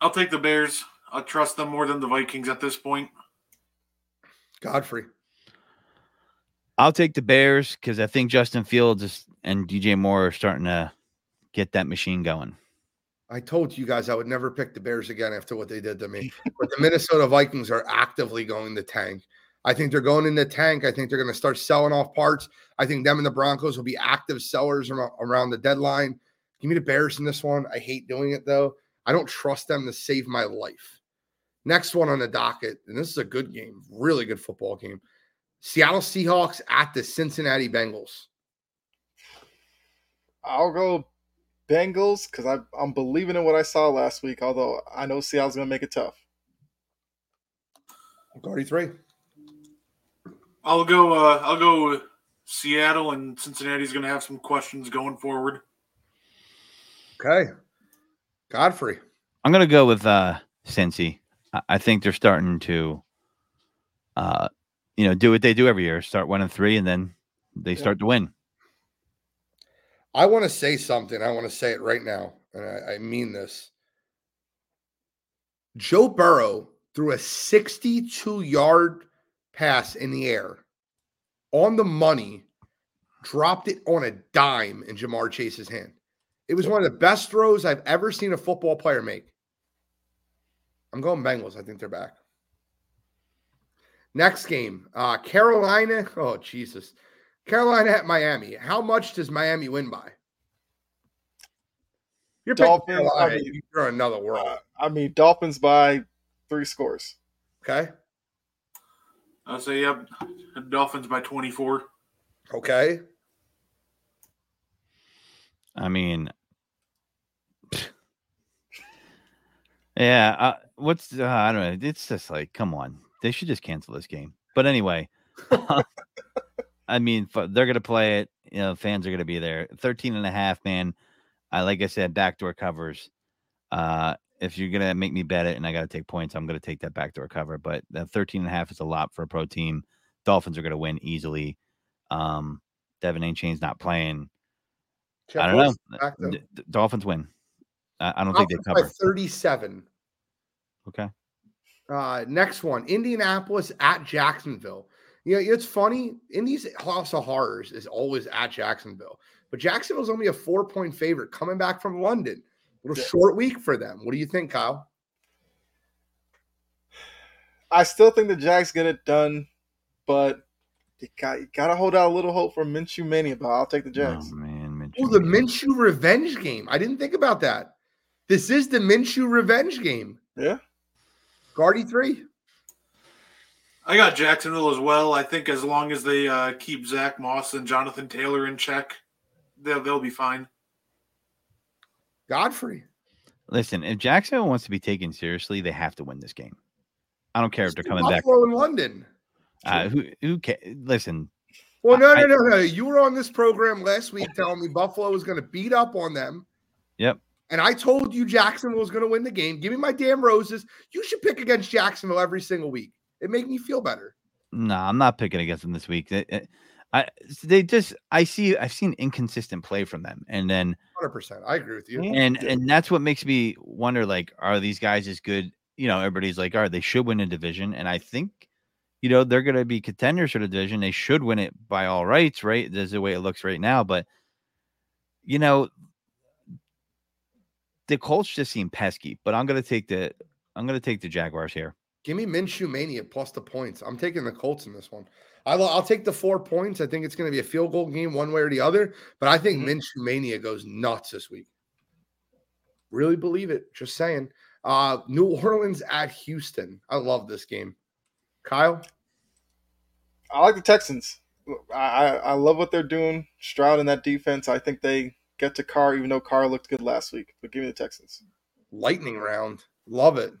I'll take the Bears. I trust them more than the Vikings at this point. Godfrey. I'll take the Bears because I think Justin Fields is, and DJ Moore are starting to get that machine going. I told you guys I would never pick the Bears again after what they did to me. But the Minnesota Vikings are actively going to tank. I think they're going in the tank. I think they're going to start selling off parts. I think them and the Broncos will be active sellers around the deadline. Give me the Bears in this one. I hate doing it though. I don't trust them to save my life. Next one on the docket, and this is a good game, really good football game. Seattle Seahawks at the Cincinnati Bengals. I'll go Bengals because I'm believing in what I saw last week, although I know Seattle's going to make it tough. Guardy three. I'll go. Uh, I'll go. Seattle and Cincinnati's going to have some questions going forward. Okay. Godfrey. I'm gonna go with uh Cincy. I, I think they're starting to uh you know do what they do every year, start one and three, and then they start to win. I want to say something. I want to say it right now. And I, I mean this. Joe Burrow threw a 62 yard pass in the air on the money, dropped it on a dime in Ja'Marr Chase's hand. It was one of the best throws I've ever seen a football player make. I'm going Bengals. I think they're back. Next game, uh, Carolina. Oh, Jesus. Carolina at Miami. How much does Miami win by? You're Dolphins, Carolina. I mean- You're another world. Uh, I mean, Dolphins by three scores. Okay. I'll say, yep. Dolphins by 24. Okay. I mean, (laughs) yeah. Uh, what's uh, I don't know. It's just like, come on, they should just cancel this game. But anyway, (laughs) I mean, they're gonna play it. You know, fans are gonna be there. 13 and a half, man. I like I said, backdoor covers. Uh, if you're gonna make me bet it and I gotta take points, I'm gonna take that backdoor cover. But that 13 and a half is a lot for a pro team. Dolphins are gonna win easily. Um, Devin Achane's not playing. Jeff I don't know. Though. D- Dolphins win. I, I don't think they Dolphins cover. 37. Okay. Uh, next one, Indianapolis at Jacksonville. Yeah, it's funny. Indy's House of Horrors is always at Jacksonville, but Jacksonville's only a four point favorite coming back from London. A little Yeah. short week for them. What do you think, Kyle? I still think the Jags get it done, but you got you got to hold out a little hope for Minshew mania. But I'll take the Jags. Oh man, Minshew. Oh, the Minshew revenge game. I didn't think about that. This is the Minshew revenge game. Yeah. Guardy three. I got Jacksonville as well. I think as long as they uh, keep Zach Moss and Jonathan Taylor in check, they'll, they'll be fine. Godfrey. Listen, if Jacksonville wants to be taken seriously, they have to win this game. I don't care if they're coming back. Buffalo in London. Uh, who who ca- Listen, Well, no, I- no, no, no. You were on this program last week telling me Buffalo was going to beat up on them. Yep. And I told you Jacksonville was going to win the game. Give me my damn roses. You should pick against Jacksonville every single week. It make me feel better. no, I'm not picking against them this week. They, eh, I they just I see I've seen inconsistent play from them, and then 100%. I agree with you. Yeah. and and that's what makes me wonder like are these guys as good you know everybody's like all right they should win a division and i think you know they're going to be contenders for the division they should win it by all rights right that's the way it looks right now but you know the colts just seem pesky but i'm going to take the i'm going to take the jaguars here Give me Minshew Mania plus the points. I'm taking the Colts in this one. I'll, I'll take the four points. I think it's going to be a field goal game, one way or the other. But I think Mhm. Minshew mania goes nuts this week. Really believe it. Just saying. Uh, New Orleans at Houston. I love this game. Kyle, I like the Texans. I, I I love what they're doing. Stroud in that defense. I think they get to Carr, even though Carr looked good last week. But give me the Texans. lightning round. Love it.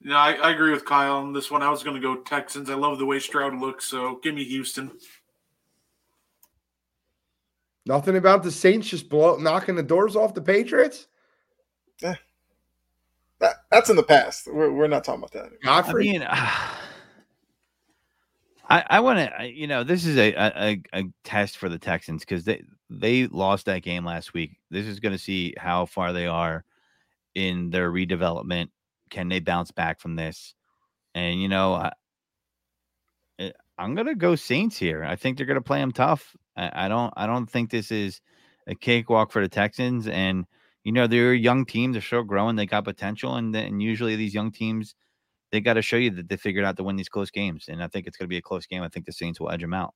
Yeah, I, I agree with Kyle on this one. I was going to go Texans. I love the way Stroud looks, so give me Houston. Nothing about the Saints just blow knocking the doors off the Patriots. Eh. That that's in the past. We're, we're not talking about that. Anymore. I Godfrey. mean, uh, (sighs) I I want to, you know, this is a, a a test for the Texans because they they lost that game last week. This is going to see how far they are in their redevelopment. Can they bounce back from this? And you know, I, eh, I'm going to go Saints here. I think they're going to play them tough. I, I don't I don't think this is a cakewalk for the Texans. And you know, they're a young team. They're still growing. They got potential, and then usually these young teams they got to show you that they figured out to win these close games. And I think it's going to be a close game. I think the Saints will edge them out.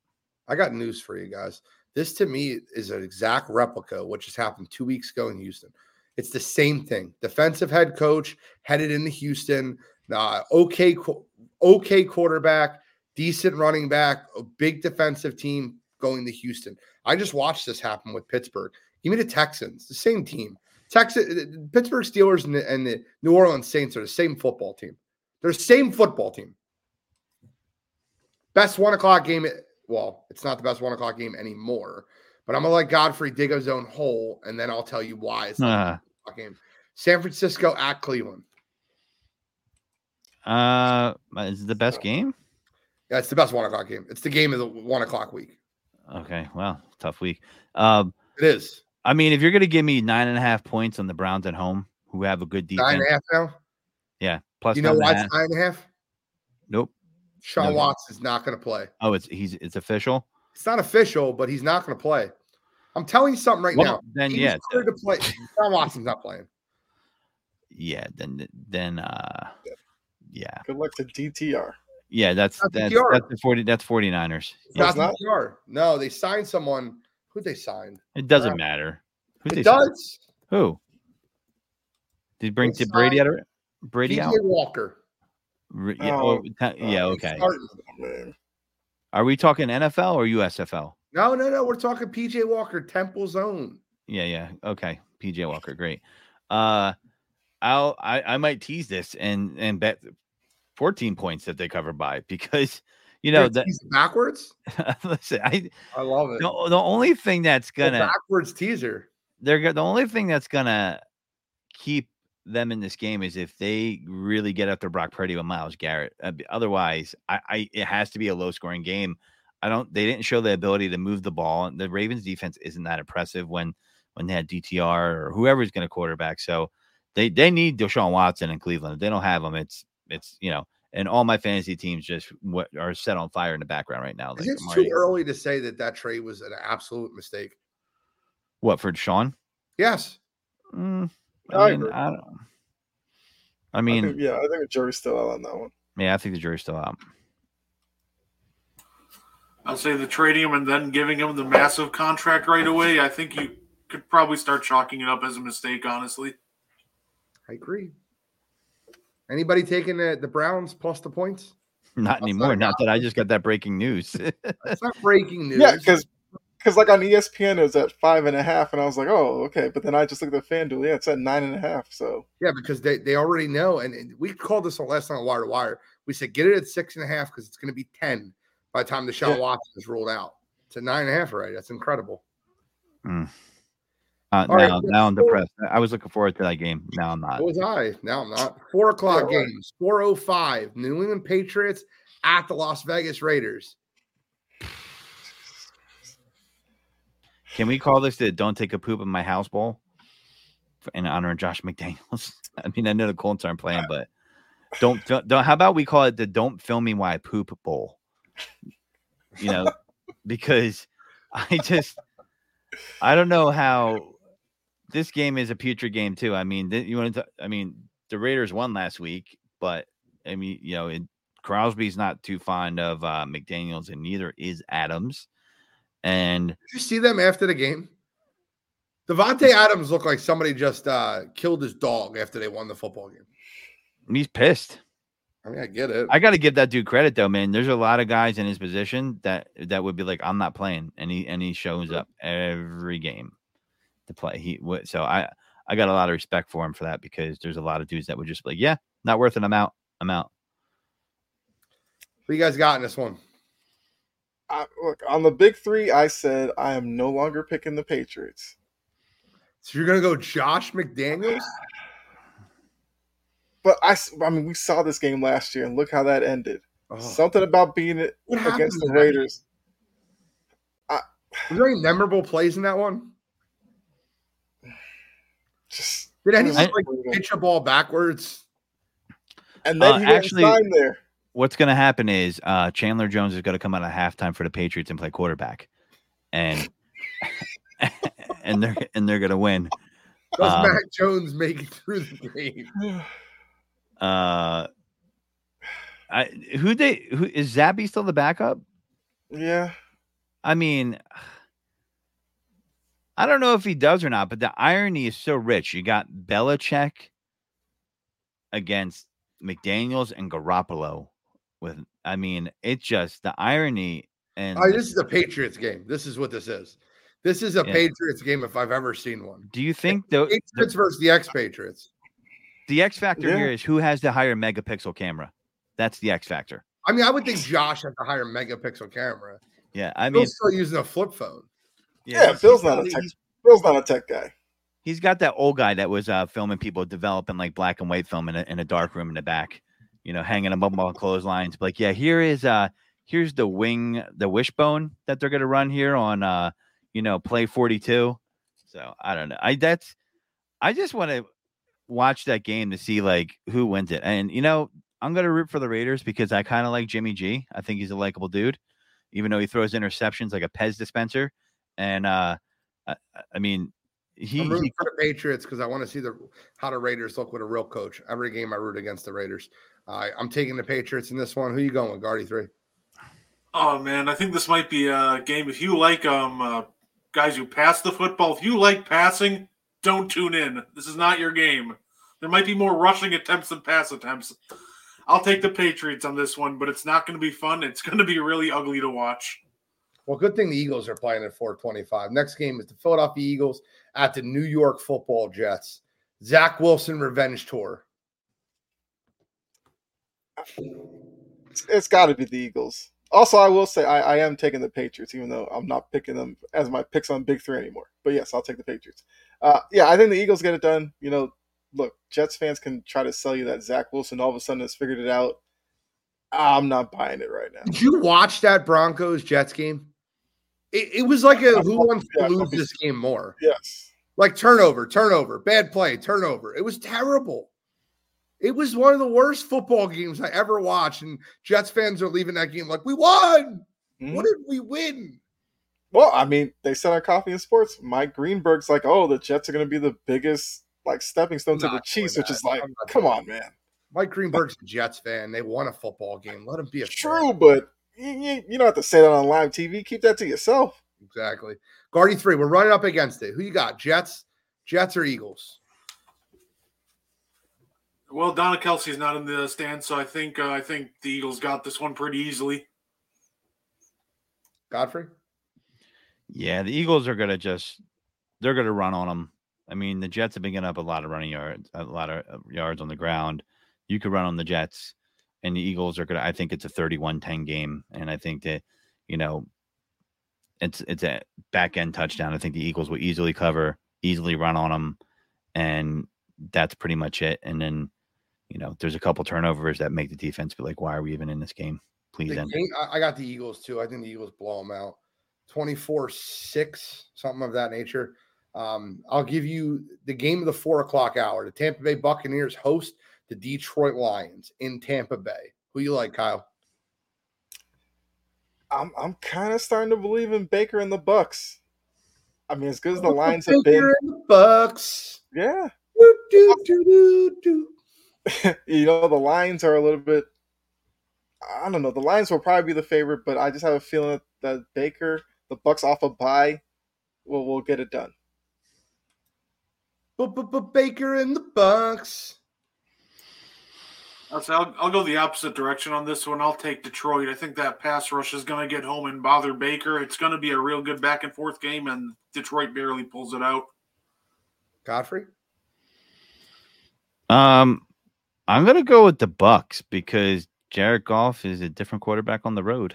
I got news for you guys. This to me is an exact replica what just happened two weeks ago in Houston. It's the same thing. Defensive head coach headed into Houston. Uh, okay, okay quarterback, decent running back, a big defensive team going to Houston. I just watched this happen with Pittsburgh. Give me the Texans, the same team. Texas, Pittsburgh Steelers and the, and the New Orleans Saints are the same football team. They're the same football team. Best one o'clock game. Well, it's not the best one o'clock game anymore, but I'm gonna let Godfrey dig his own hole, and then I'll tell you why it's not Uh, game. San Francisco at Cleveland. uh, is it the best game? Yeah, it's the best one o'clock game. It's the game of the one o'clock week. Okay, well, tough week. Um, It is I mean, if you're to give me nine and a half points on the Browns at home, who have a good nine defense, and a half now. yeah, plus You know nine why it's nine and a half? Nope. Sean No. Watts is not going to play. Oh, it's he's it's official. It's not official, but he's not going to play. I'm telling you something right Well, now. then He's yeah, cleared to play. Sean Watson's not playing. yeah, then then uh, yeah, Good luck to DTR. yeah, that's Not that's PTR. that's the forty that's 49ers. It's Yeah, not not? the PR. No, they signed someone. Who they signed? it doesn't Yeah. matter. Who It they sign? does. Who? Did bring They did Brady out? signed of- Brady PJ out? Walker. Re- Yeah, Oh, oh, ta- yeah, okay. Starting. Are we talking NFL or USFL? No, no, no. We're talking PJ Walker, Temple Zone. Yeah, yeah. Okay. PJ Walker, great. Uh I'll I, I might tease this and and bet 14 points that they cover by (laughs) because you know that backwards. (laughs) listen, I I love it. the, the only thing that's gonna backwards teaser. they're the only thing that's gonna keep them in this game is if they really get after Brock Purdy with Myles Garrett. Uh, Otherwise, I, I it has to be a low scoring game. I don't. They didn't show the ability to move the ball. The Ravens defense isn't that impressive when when they had DTR or whoever's going to quarterback. So they they need Deshaun Watson in Cleveland. If they don't have him, it's it's you know. And all my fantasy teams just what are set on fire in the background right now. Like, it's too early to say that that trade was an absolute mistake. what for Deshaun? Yes. Mm, I I mean, agree. I don't. I I mean, think, yeah, I think the jury's still out on that one. Yeah, I think the jury's still out. I'll say the trading him and then giving him the massive contract right away. I think you could probably start chalking it up as a mistake, honestly. I agree. Anybody taking the, the Browns plus the points? (laughs) Not That's anymore. not Not that I just got that breaking news. (laughs) That's not breaking news. Yeah, because because like on ESPN it was at five and a half, and I was like, oh, okay. But then I just looked at the FanDuel, yeah, it's at nine and a half. So Yeah, because they, they already know, and, and we called this on last night on Wire to Wire. We said get it at six and a half because it's going to be ten by the time the Deshaun Yeah. Watson is ruled out. It's a nine and a half right? That's incredible. uh, now, right, now I'm depressed. I was looking forward to that game. Now I'm not. So was I. Now I'm not. Four o'clock Yeah, right. games. Four oh five. New England Patriots at the Las Vegas Raiders. Can we call this the "Don't Take a Poop in My House" bowl in honor of Josh McDaniels? (laughs) I mean, I know the Colts aren't playing, but don't, don't, don't how about we call it the "Don't Film Me While I Poop" bowl? You know, (laughs) because I just I don't know how this game is a putrid game too. I mean, you want to? I mean, the Raiders won last week, but I mean, you know, it, Crosby's not too fond of uh, McDaniels, and neither is Adams. And Did you see them after the game? Davante Adams looked like somebody just uh, killed his dog after they won the football game. And he's pissed. I mean, I get it. I got to give that dude credit though, man. There's a lot of guys in his position that that would be like, I'm not playing, and he and he shows up every game to play. He would so I I got a lot of respect for him for that because there's a lot of dudes that would just be like, yeah, not worth it. I'm out. I'm out. What you guys got in this one? I, look on the big three. I said I am no longer picking the Patriots. So you're gonna go Josh McDaniels? (sighs) But I, I mean, we saw this game last year, and look how that ended. Oh. Something about being it What against the to that? Raiders. Was there any memorable plays in that one? (sighs) Just Did anyone I- like pitch a ball backwards? and then Uh, he didn't actually- sign there. What's going to happen is uh, Chandler Jones is going to come out at halftime for the Patriots and play quarterback, and (laughs) and they're and they're going to win. Does Um, Mac Jones make it through the game? (sighs) Uh, I who they who is Zappe still the backup? yeah, I mean, I don't know if he does or not, but the irony is so rich. You got Belichick against McDaniels and Garoppolo. With, I mean, it just the irony and Oh, this is a Patriots game. This is what this is. This is a Yeah. Patriots game if I've ever seen one. do you think the, the Patriots versus the ex-Patriots. the X factor Yeah. here is who has the higher megapixel camera? That's the X factor. I mean, I would think Josh has a higher megapixel camera. Yeah, I I mean, mean, still using a flip phone. Yeah, he's- Bill's not a tech- he's- Bill's not a tech guy. he's got that old guy that was uh, filming people developing like black and white film in a, in a dark room in the back, you know, hanging them up on clotheslines. Like, yeah, here is uh here's the wing, the wishbone that they're gonna run here on uh, you know, play 42. So I don't know. I that's I just want to watch that game to see like who wins it. And you know, I'm gonna root for the Raiders because I kind of like Jimmy G. I think he's a likable dude, even though he throws interceptions like a Pez dispenser. And uh I, I mean he, I'm he rooting for the Patriots because I want to see the how the Raiders look with a real coach. Every game I root against the Raiders. I I'm taking the Patriots in this one. Who are you going with, Guardy three? Oh man, I think this might be a game. If you like um uh, guys who pass the football, if you like passing, don't tune in. This is not your game. There might be more rushing attempts than pass attempts. I'll take the Patriots on this one, but it's not going to be fun. It's going to be really ugly to watch. Well, good thing the Eagles are playing at 425. Next game is the Philadelphia Eagles at the New York Football Jets. Zach Wilson revenge tour. It's, it's got to be the Eagles. Also, I will say I, I am taking the Patriots, even though I'm not picking them as my picks on Big Three anymore. But yes, I'll take the Patriots. Uh, yeah, I think the Eagles get it done. You know, look, Jets fans can try to sell you that Zach Wilson all of a sudden has figured it out. I'm not buying it right now. Did you watch that Broncos Jets game? It, it was like a who wants to lose this game more? Yes. Like turnover, turnover, bad play, turnover. It was terrible. It was one of the worst football games I ever watched. And Jets fans are leaving that game like, we won. Mhm. What did we win? Well, I mean, they said on Coffee and Sports, Mike Greenberg's like, oh, the Jets are going to be the biggest like stepping stone to the Chiefs, which is like, come on, man. Mike Greenberg's a Jets fan. They won a football game. Let him be a fan. True, but you, you, you don't have to say that on live TV. Keep that to yourself. Exactly. Guardy three. We're running up against it. Who you got? Jets, Jets or Eagles? Well, Donna Kelce's not in the stand, so I think uh, I think the Eagles got this one pretty easily. Godfrey? Yeah, the Eagles are gonna just they're gonna run on them. I mean, the Jets have been getting up a lot of running yards, a lot of yards on the ground. You could run on the Jets, and the Eagles are gonna. I think it's a 31-10 game, and I think that you know it's it's a back end touchdown. I think the Eagles will easily cover, easily run on them, and that's pretty much it. And then you know, there's a couple turnovers that make the defense be like, "Why are we even in this game?" Please end. game, I I got the Eagles too. I think the Eagles blow them out 24 6, something of that nature. Um, I'll give you the game of the four o'clock hour. The Tampa Bay Buccaneers host the Detroit Lions in Tampa Bay. Who you like, Kyle? I'm I'm kind of starting to believe in Baker and the Bucs. I mean, as good as the oh, Lions have been, and the Bucs. yeah. Do, do, do, (laughs) you know, the Lions are a little bit. I don't know. The Lions will probably be the favorite, but I just have a feeling that Baker, the Bucs off a bye, will will get it done. But but but Baker and the Bucs. I'll, say I'll, I'll go the opposite direction on this one. I'll take Detroit. I think that pass rush is going to get home and bother Baker. It's going to be a real good back and forth game, and Detroit barely pulls it out. Godfrey. Um, I'm gonna go with the Bucs because Jared Goff is a different quarterback on the road.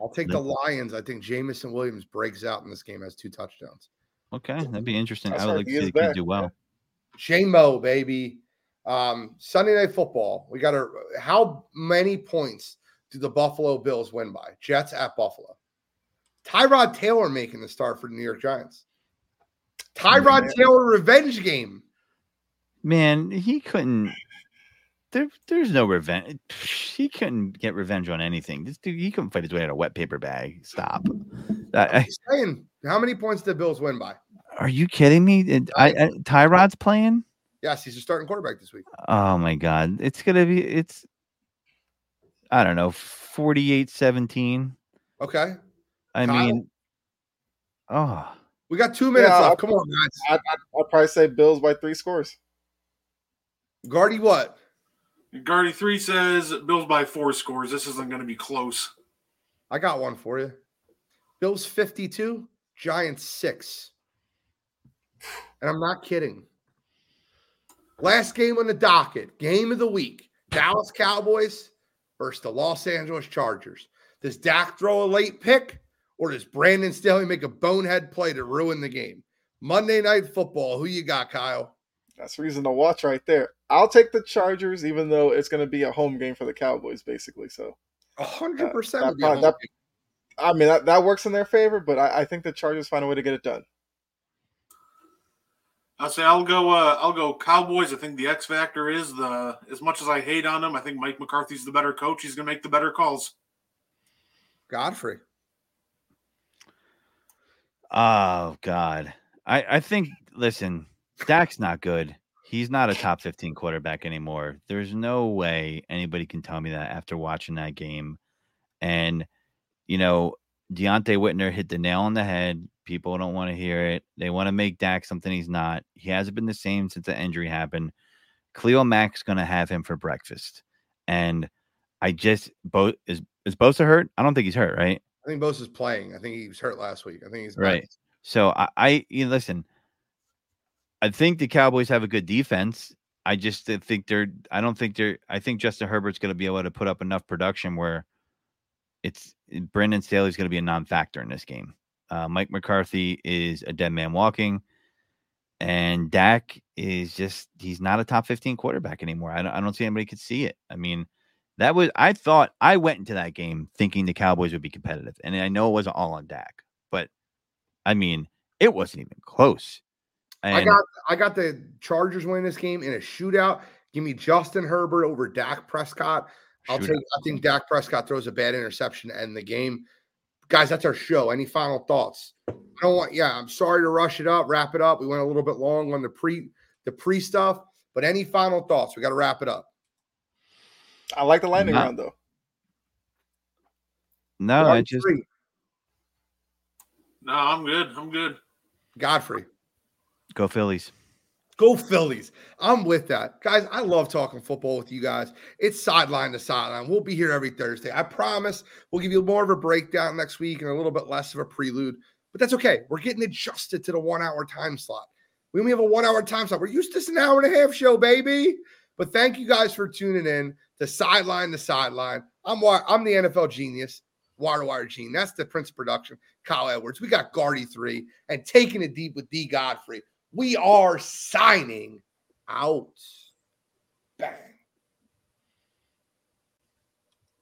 I'll take the Lions. I think Jameson Williams breaks out in this game, has two touchdowns. Okay, that'd be interesting. That's I would like to see is the kid do well. J-Mo, baby. Um, Sunday night football. We got to how many points do the Buffalo Bills win by? Jets at Buffalo. Tyrod Taylor making the start for the New York Giants. Tyrod Man. Taylor revenge game. Man, he couldn't. There, there's no revenge. He couldn't get revenge on anything. This dude, he couldn't fight his way out of a wet paper bag. Stop. I- saying, how many points did the Bills win by? are you kidding me? I, I, Tyrod's playing. Yes, he's a starting quarterback this week. Oh my god, it's gonna be. It's. I don't know, 48-17. Okay. I Kyle? mean, oh, We got two minutes Yeah, I'll- left. Come on, guys. I'd, I'd, I'd probably say Bills by three scores. Guardy, what? Guardy three says Bills by four scores. This isn't going to be close. I got one for you. Bills 52, Giants 6. And I'm not kidding. Last game on the docket, game of the week Dallas Cowboys versus the Los Angeles Chargers. Does Dak throw a late pick or does Brandon Staley make a bonehead play to ruin the game? Monday Night Football. Who you got, Kyle? That's reason to watch right there. I'll take the Chargers, even though it's going to be a home game for the Cowboys, basically. So, A 100% that would be a part- home that- I mean, that, that works in their favor, but I, I think the Chargers find a way to get it done. I'll say I'll go. Uh, I'll go Cowboys. I think the X factor is the. As much as I hate on them, I think Mike McCarthy's the better coach. He's going to make the better calls. Godfrey. oh god. I I think. Listen, Dak's not good. He's not a top 15 quarterback anymore. There's no way anybody can tell me that after watching that game. And, you know, Donte Whitner hit the nail on the head. People don't want to hear it. They want to make Dak something he's not. He hasn't been the same since the injury happened. Khalil Mack's going to have him for breakfast. And I just, both is, is Bosa hurt? I don't think he's hurt, right? I think Bosa's playing. I think he was hurt last week. I think he's Right. back. So I, I you know, listen. I think the Cowboys have a good defense. I just uh, think they're. I don't think they're. I think Justin Herbert's going to be able to put up enough production where it's Brandon Staley's going to be a non-factor in this game. Uh, Mike McCarthy is a dead man walking, and Dak is just he's not a top fifteen quarterback anymore. I don't, I don't see anybody could see it. I mean, that was I thought I went into that game thinking the Cowboys would be competitive, and I know it wasn't all on Dak, but I mean, it wasn't even close. I got I got the Chargers winning this game in a shootout. Give me Justin Herbert over Dak Prescott. I'll shootout. take I think Dak Prescott throws a bad interception to end the game. Guys, that's our show. Any final thoughts? I don't want yeah, I'm sorry to rush it up, wrap it up. We went a little bit long on the pre the pre stuff, but any final thoughts? We got to wrap it up. I like the lightning Not- round, though. no, I just three. No, I'm good. I'm good. Godfrey. go Phillies. Go Phillies. I'm with that. Guys, I love talking football with you guys. It's sideline to sideline. We'll be here every Thursday. I promise we'll give you more of a breakdown next week and a little bit less of a prelude, but that's okay. We're getting adjusted to the one hour time slot. We only have a one hour time slot. We're used to this an hour and a half show, baby. But thank you guys for tuning in to Sideline to Sideline. I'm I'm the NFL genius, Wire to Wire Gene. That's the Prince production, Kyle Edwards. We got Guardy three and taking it deep with D Godfrey. We are signing out. Bang.